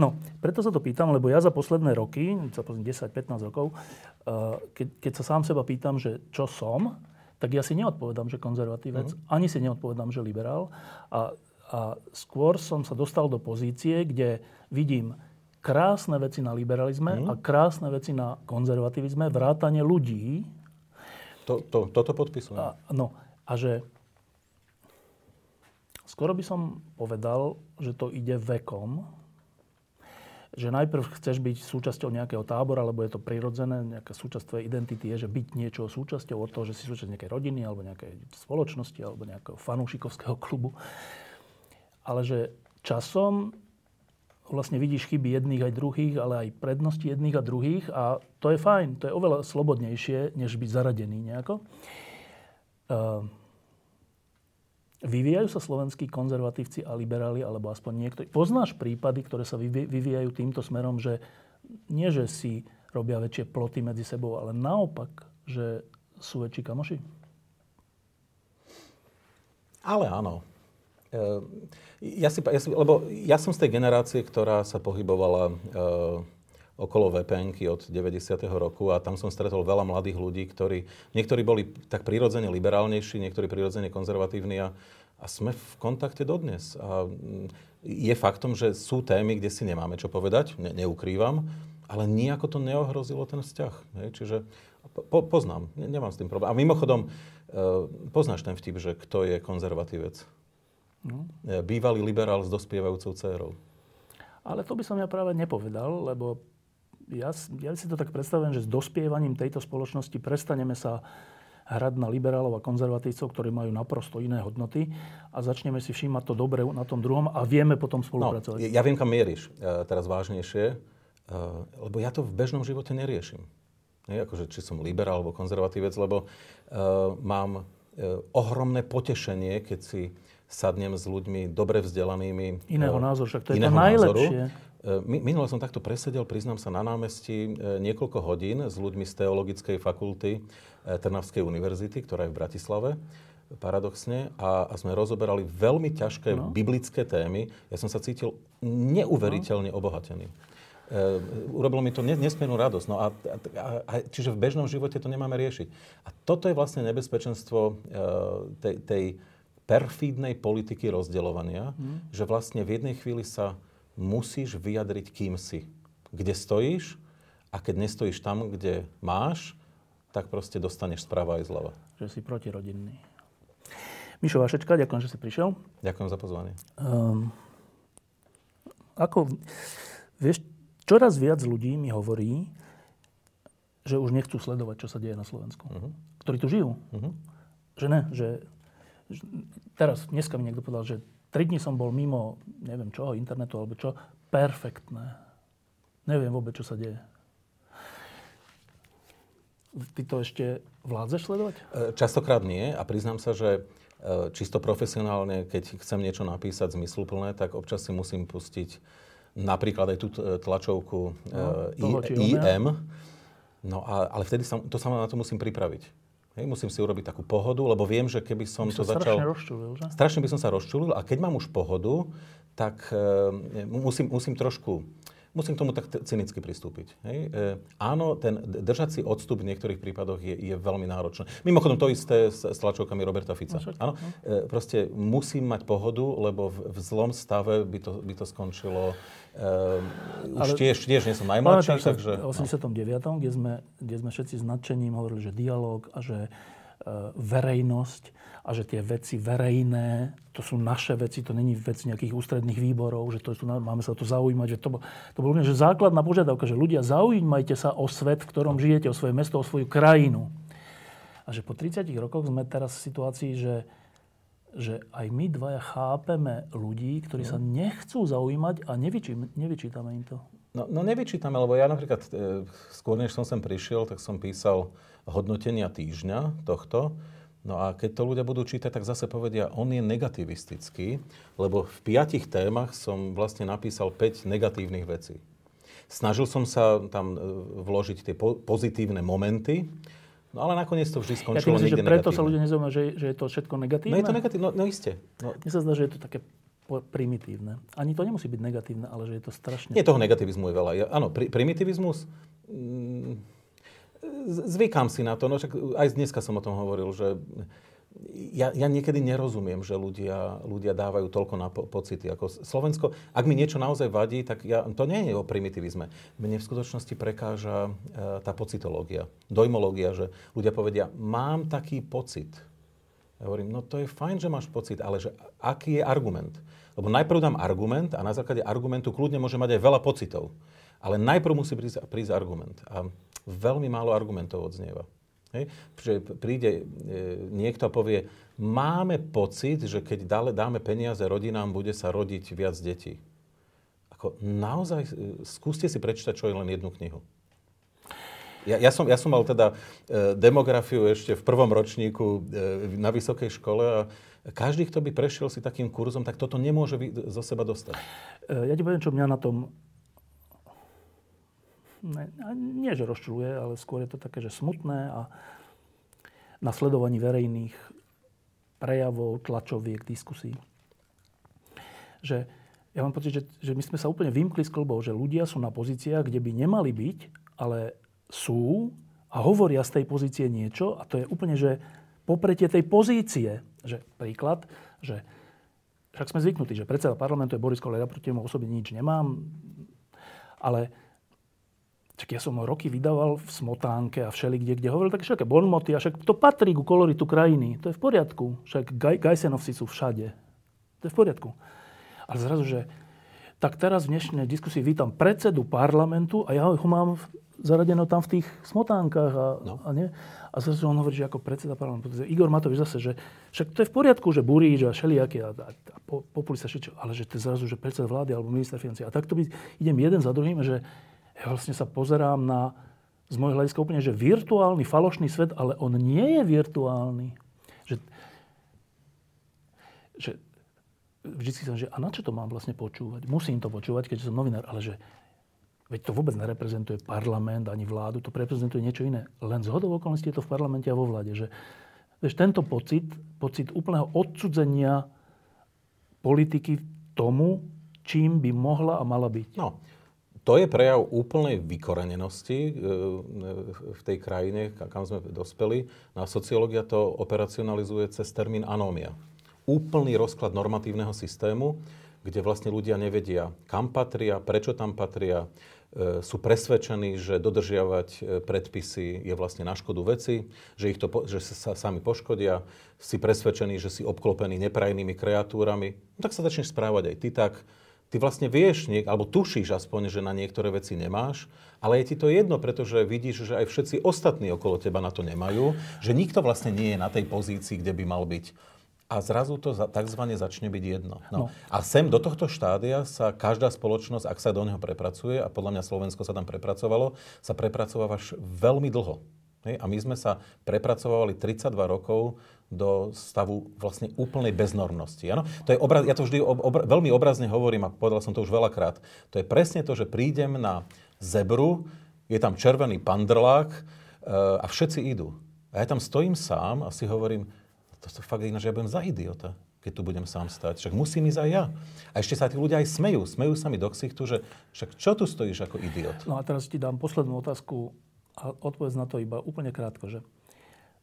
No, preto sa to pýtam, lebo ja za posledné roky, za 10-15 rokov, eh, keď, keď sa sám seba pýtam, že čo som, tak ja si neodpovedám, že konzervatívec, mm. ani si neodpovedám, že liberál. A, a skôr som sa dostal do pozície, kde vidím krásne veci na liberalizme mm. a krásne veci na konzervativizme, vrátanie ľudí. To, to, toto podpisujem. A, no, a že skoro by som povedal, že to ide vekom, že najprv chceš byť súčasťou nejakého tábora, lebo je to prirodzené, nejaká súčasť tvojej identity je, že byť niečo súčasťou od toho, že si súčasť nejakej rodiny alebo nejakej spoločnosti alebo nejakého fanúšikovského klubu. Ale že časom vlastne vidíš chyby jedných aj druhých, ale aj prednosti jedných a druhých a to je fajn, to je oveľa slobodnejšie, než byť zaradený nejako. Uh, Vyvíjajú sa slovenskí konzervatívci a liberáli, alebo aspoň niektorí. Poznáš prípady, ktoré sa vyvíjajú týmto smerom, že nie, že si robia väčšie ploty medzi sebou, ale naopak, že sú väčší kamoši? Ale áno. E, ja si, ja si, lebo ja som z tej generácie, ktorá sa pohybovala e, okolo vpn od 90. roku a tam som stretol veľa mladých ľudí, ktorí, niektorí boli tak prirodzene liberálnejší, niektorí prirodzene konzervatívni a, a sme v kontakte dodnes. A mm, je faktom, že sú témy, kde si nemáme čo povedať, ne, neukrývam, ale nejako to neohrozilo ten vzťah. Hej? Čiže po, poznám, ne, nemám s tým problém. A mimochodom, e, poznáš ten vtip, že kto je konzervatívec? No. E, bývalý liberál s dospievajúcou dcérou. Ale to by som ja práve nepovedal, lebo ja, ja si to tak predstavujem, že s dospievaním tejto spoločnosti prestaneme sa hrať na liberálov a konzervatívcov, ktorí majú naprosto iné hodnoty a začneme si všímať to dobre na tom druhom a vieme potom spolupracovať. No, ja viem, kam mieríš e, teraz vážnejšie, e, lebo ja to v bežnom živote neriešim. Nie, akože, či som liberál alebo konzervatívec, lebo uh, mám uh, ohromné potešenie, keď si sadnem s ľuďmi dobre vzdelanými. Iného uh, názoru, však to je to najlepšie. Názoru. Minule som takto presedel, priznám sa, na námestí niekoľko hodín s ľuďmi z Teologickej fakulty Trnavskej univerzity, ktorá je v Bratislave paradoxne, a, a sme rozoberali veľmi ťažké no. biblické témy. Ja som sa cítil neuveriteľne no. obohatený. Uh, urobilo mi to nesmiernú radosť. No a, a, a, čiže v bežnom živote to nemáme riešiť. A toto je vlastne nebezpečenstvo uh, tej, tej perfídnej politiky rozdeľovania, mm. že vlastne v jednej chvíli sa musíš vyjadriť, kým si. Kde stojíš a keď nestojíš tam, kde máš, tak proste dostaneš správa aj zľava. Že si protirodinný. Mišo Vašečka, ďakujem, že si prišiel. Ďakujem za pozvanie. Um, ako, vieš, čoraz viac ľudí mi hovorí, že už nechcú sledovať, čo sa deje na Slovensku. Uh-huh. Ktorí tu žijú. Uh-huh. Že ne, že, že... Teraz, dneska mi niekto povedal, že tri dní som bol mimo, neviem čo, internetu alebo čo, perfektné. Neviem vôbec, čo sa deje. Ty to ešte vládzeš sledovať? E, častokrát nie a priznám sa, že e, čisto profesionálne, keď chcem niečo napísať zmysluplné, tak občas si musím pustiť napríklad aj tú tlačovku no, uh, I, IM. No a, ale vtedy sa, to sa na to musím pripraviť. Hej, musím si urobiť takú pohodu, lebo viem, že keby som by to začal... Strašne rozčulil, že? Strašne by som sa rozčulil a keď mám už pohodu, tak uh, musím, musím trošku musím k tomu tak cynicky pristúpiť. Hej? E, áno, ten držať si odstup v niektorých prípadoch je, je veľmi náročné. Mimochodom to isté s, s tlačovkami Roberta Fica. No, áno, e, proste musím mať pohodu, lebo v, v zlom stave by to, by to skončilo Uh, už tiež, tiež nie som najmladší, takže... V 89., no. kde, sme, kde sme všetci s nadšením hovorili, že dialog a že verejnosť a že tie veci verejné, to sú naše veci, to není vec nejakých ústredných výborov, že to sú, máme sa o to zaujímať. Že to, to bolo že základná požiadavka, že ľudia zaujímajte sa o svet, v ktorom žijete, o svoje mesto, o svoju krajinu. A že po 30 rokoch sme teraz v situácii, že, že aj my dvaja chápeme ľudí, ktorí sa nechcú zaujímať a nevyčí, nevyčítame im to. No, no nevyčítame, lebo ja napríklad e, skôr než som sem prišiel, tak som písal hodnotenia týždňa tohto. No a keď to ľudia budú čítať, tak zase povedia, on je negativistický, lebo v piatich témach som vlastne napísal 5 negatívnych vecí. Snažil som sa tam e, vložiť tie pozitívne momenty, No ale nakoniec to vždy skončilo ja myslím, že preto negatívne. sa ľudia nezaujímajú, že, že je to všetko negatívne? No je to negatívne, no, no iste. No. Mne sa zdá, že je to také primitívne. Ani to nemusí byť negatívne, ale že je to strašne... Nie, toho negativizmu je veľa. Áno, pri, primitivizmus... Mm, zvykám si na to, no však aj dneska som o tom hovoril, že ja, ja niekedy nerozumiem, že ľudia, ľudia dávajú toľko na po, pocity. Ako Slovensko, ak mi niečo naozaj vadí, tak ja, to nie je o primitivizme. Mne v skutočnosti prekáža e, tá pocitológia, dojmológia, že ľudia povedia, mám taký pocit. Ja hovorím, no to je fajn, že máš pocit, ale že aký je argument? Lebo najprv dám argument a na základe argumentu kľudne môže mať aj veľa pocitov. Ale najprv musí prísť, prísť argument. A veľmi málo argumentov odznieva. Hej? Že príde e, niekto a povie, máme pocit, že keď dále, dáme peniaze rodinám, bude sa rodiť viac detí. Ako naozaj, e, skúste si prečítať čo je len jednu knihu. Ja, ja, som, ja som mal teda e, demografiu ešte v prvom ročníku e, na vysokej škole a každý, kto by prešiel si takým kurzom, tak toto nemôže zo seba dostať. E, ja ti poviem, čo mňa na tom ne, nie že rozčuluje, ale skôr je to také, že smutné a na sledovaní verejných prejavov, tlačoviek, diskusí. Že ja mám pocit, že, že my sme sa úplne vymkli z klbov, že ľudia sú na pozíciách, kde by nemali byť, ale sú a hovoria z tej pozície niečo a to je úplne, že popretie tej pozície. Že príklad, Že však sme zvyknutí, že predseda parlamentu je Boris Kolár, ja proti nemu osobne nič nemám, ale čak ja som ho roky vydával v Smotánke a všeli kde, kde hovoril tak všaké bonmoty a však to patrí ku koloritu krajiny. To je v poriadku. Však Gajsenovci sú všade. To je v poriadku. Ale zrazu, že tak teraz v dnešnej diskusii vítam predsedu parlamentu a ja ho mám zaradené tam v tých smotánkach a, no. a nie. A zase on hovorí, že ako predseda parlamentu. Igor Matovič zase, že však to je v poriadku, že burí, že všelijaké a, a, a populista všetko, ale že to zrazu, že predseda vlády alebo minister financí. A takto by, idem jeden za druhým, že ja vlastne sa pozerám na, z môjho hľadiska úplne, že virtuálny, falošný svet, ale on nie je virtuálny. Že, že vždycky som, že a na čo to mám vlastne počúvať? Musím to počúvať, keďže som novinár, ale že Veď to vôbec nereprezentuje parlament ani vládu, to reprezentuje niečo iné. Len z hodou okolností je to v parlamente a vo vláde. Že, vieš, tento pocit, pocit úplného odsudzenia politiky tomu, čím by mohla a mala byť. No, to je prejav úplnej vykorenenosti e, v tej krajine, kam sme dospeli. No sociológia to operacionalizuje cez termín anómia. Úplný rozklad normatívneho systému, kde vlastne ľudia nevedia, kam patria, prečo tam patria, E, sú presvedčení, že dodržiavať e, predpisy je vlastne na škodu veci, že, ich to, že sa sami poškodia, si presvedčení, že si obklopený neprajnými kreatúrami, no tak sa začneš správať aj ty tak. Ty vlastne vieš, alebo tušíš aspoň, že na niektoré veci nemáš, ale je ti to jedno, pretože vidíš, že aj všetci ostatní okolo teba na to nemajú, že nikto vlastne nie je na tej pozícii, kde by mal byť a zrazu to tzv. začne byť jedno. No. No. A sem do tohto štádia sa každá spoločnosť, ak sa do neho prepracuje, a podľa mňa Slovensko sa tam prepracovalo, sa prepracováva veľmi dlho. Hej? A my sme sa prepracovali 32 rokov do stavu vlastne úplnej beznormnosti. Ano? To je obraz, ja to vždy obra, veľmi obrazne hovorím a povedal som to už veľakrát. To je presne to, že prídem na zebru, je tam červený pandrlák e, a všetci idú. A ja tam stojím sám a si hovorím, to sa fakt ináč, ja budem za idiota, keď tu budem sám stať. Však musím ísť aj ja. A ešte sa tí ľudia aj smejú. Smejú sa mi do ksichtu, že však čo tu stojíš ako idiot? No a teraz ti dám poslednú otázku a odpovedz na to iba úplne krátko, že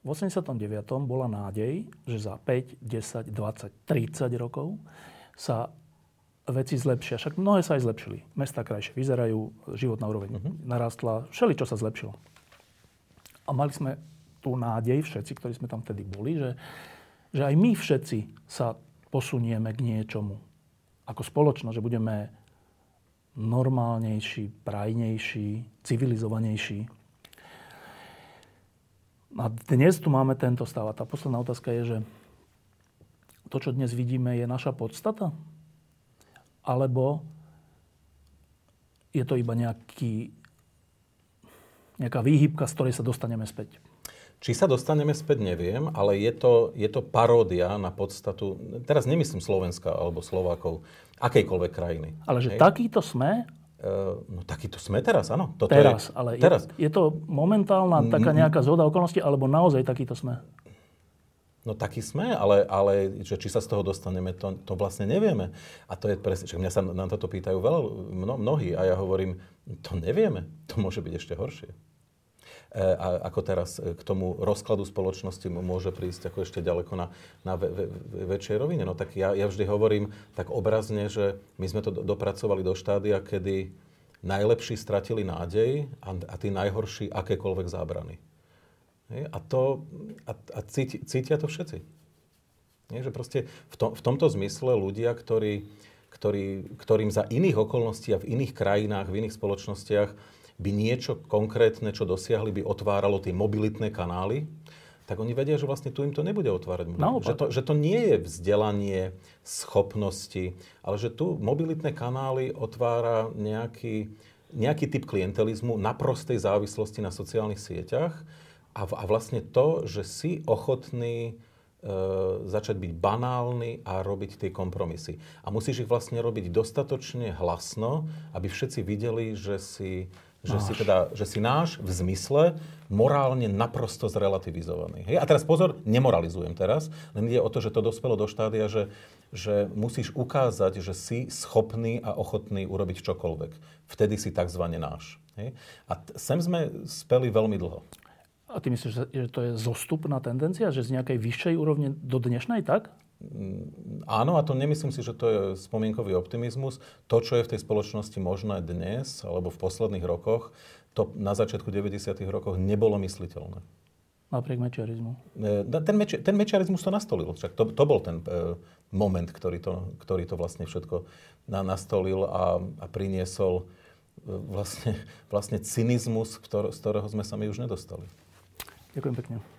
v 89. bola nádej, že za 5, 10, 20, 30 rokov sa veci zlepšia. Však mnohé sa aj zlepšili. Mesta krajšie vyzerajú, životná úroveň uh-huh. narastla, všeli, čo sa zlepšilo. A mali sme tú nádej všetci, ktorí sme tam vtedy boli, že, že aj my všetci sa posunieme k niečomu. Ako spoločnosť, že budeme normálnejší, prajnejší, civilizovanejší. A dnes tu máme tento stav. A tá posledná otázka je, že to, čo dnes vidíme, je naša podstata? Alebo je to iba nejaký, nejaká výhybka, z ktorej sa dostaneme späť? Či sa dostaneme späť, neviem, ale je to, je to paródia na podstatu, teraz nemyslím Slovenska alebo Slovákov, akejkoľvek krajiny. Ale že Hej. takýto sme? Uh, no takýto sme teraz, áno. Toto teraz, je, ale teraz. Je, je to momentálna taká nejaká zhoda okolností, alebo naozaj takýto sme? No taký sme, ale, ale že či sa z toho dostaneme, to, to vlastne nevieme. A to je presne, že mňa sa na toto pýtajú veľa, mno, mnohí a ja hovorím, to nevieme, to môže byť ešte horšie. E, a ako teraz e, k tomu rozkladu spoločnosti môže prísť ako ešte ďaleko na, na ve, ve, väčšej rovine. No tak ja, ja vždy hovorím tak obrazne, že my sme to dopracovali do štádia, kedy najlepší stratili nádej a, a tí najhorší akékoľvek zábrany. A, to, a, a cíti, cítia to všetci. Nie, že proste v, to, v tomto zmysle ľudia, ktorí, ktorí, ktorým za iných okolností a v iných krajinách, v iných spoločnostiach by niečo konkrétne, čo dosiahli, by otváralo tie mobilitné kanály, tak oni vedia, že vlastne tu im to nebude otvárať. Že to, že to nie je vzdelanie, schopnosti, ale že tu mobilitné kanály otvára nejaký, nejaký typ klientelizmu na prostej závislosti na sociálnych sieťach a, a vlastne to, že si ochotný e, začať byť banálny a robiť tie kompromisy. A musíš ich vlastne robiť dostatočne hlasno, aby všetci videli, že si že si, teda, že si náš v zmysle morálne naprosto zrelativizovaný. Hej? A teraz pozor, nemoralizujem teraz, len ide o to, že to dospelo do štádia, že, že musíš ukázať, že si schopný a ochotný urobiť čokoľvek. Vtedy si tzv. náš. Hej? A t- sem sme speli veľmi dlho. A ty myslíš, že to je zostupná tendencia, že z nejakej vyššej úrovne do dnešnej, tak? Mm, áno, a to nemyslím si, že to je spomienkový optimizmus. To, čo je v tej spoločnosti možné dnes, alebo v posledných rokoch, to na začiatku 90. rokov nebolo mysliteľné. Napriek mečiarizmu. E, ten, meči, ten mečiarizmus to nastolil. Však to, to bol ten e, moment, ktorý to, ktorý to vlastne všetko na, nastolil a, a priniesol e, vlastne, vlastne cynizmus, ktor, z ktorého sme sa my už nedostali. Ďakujem pekne.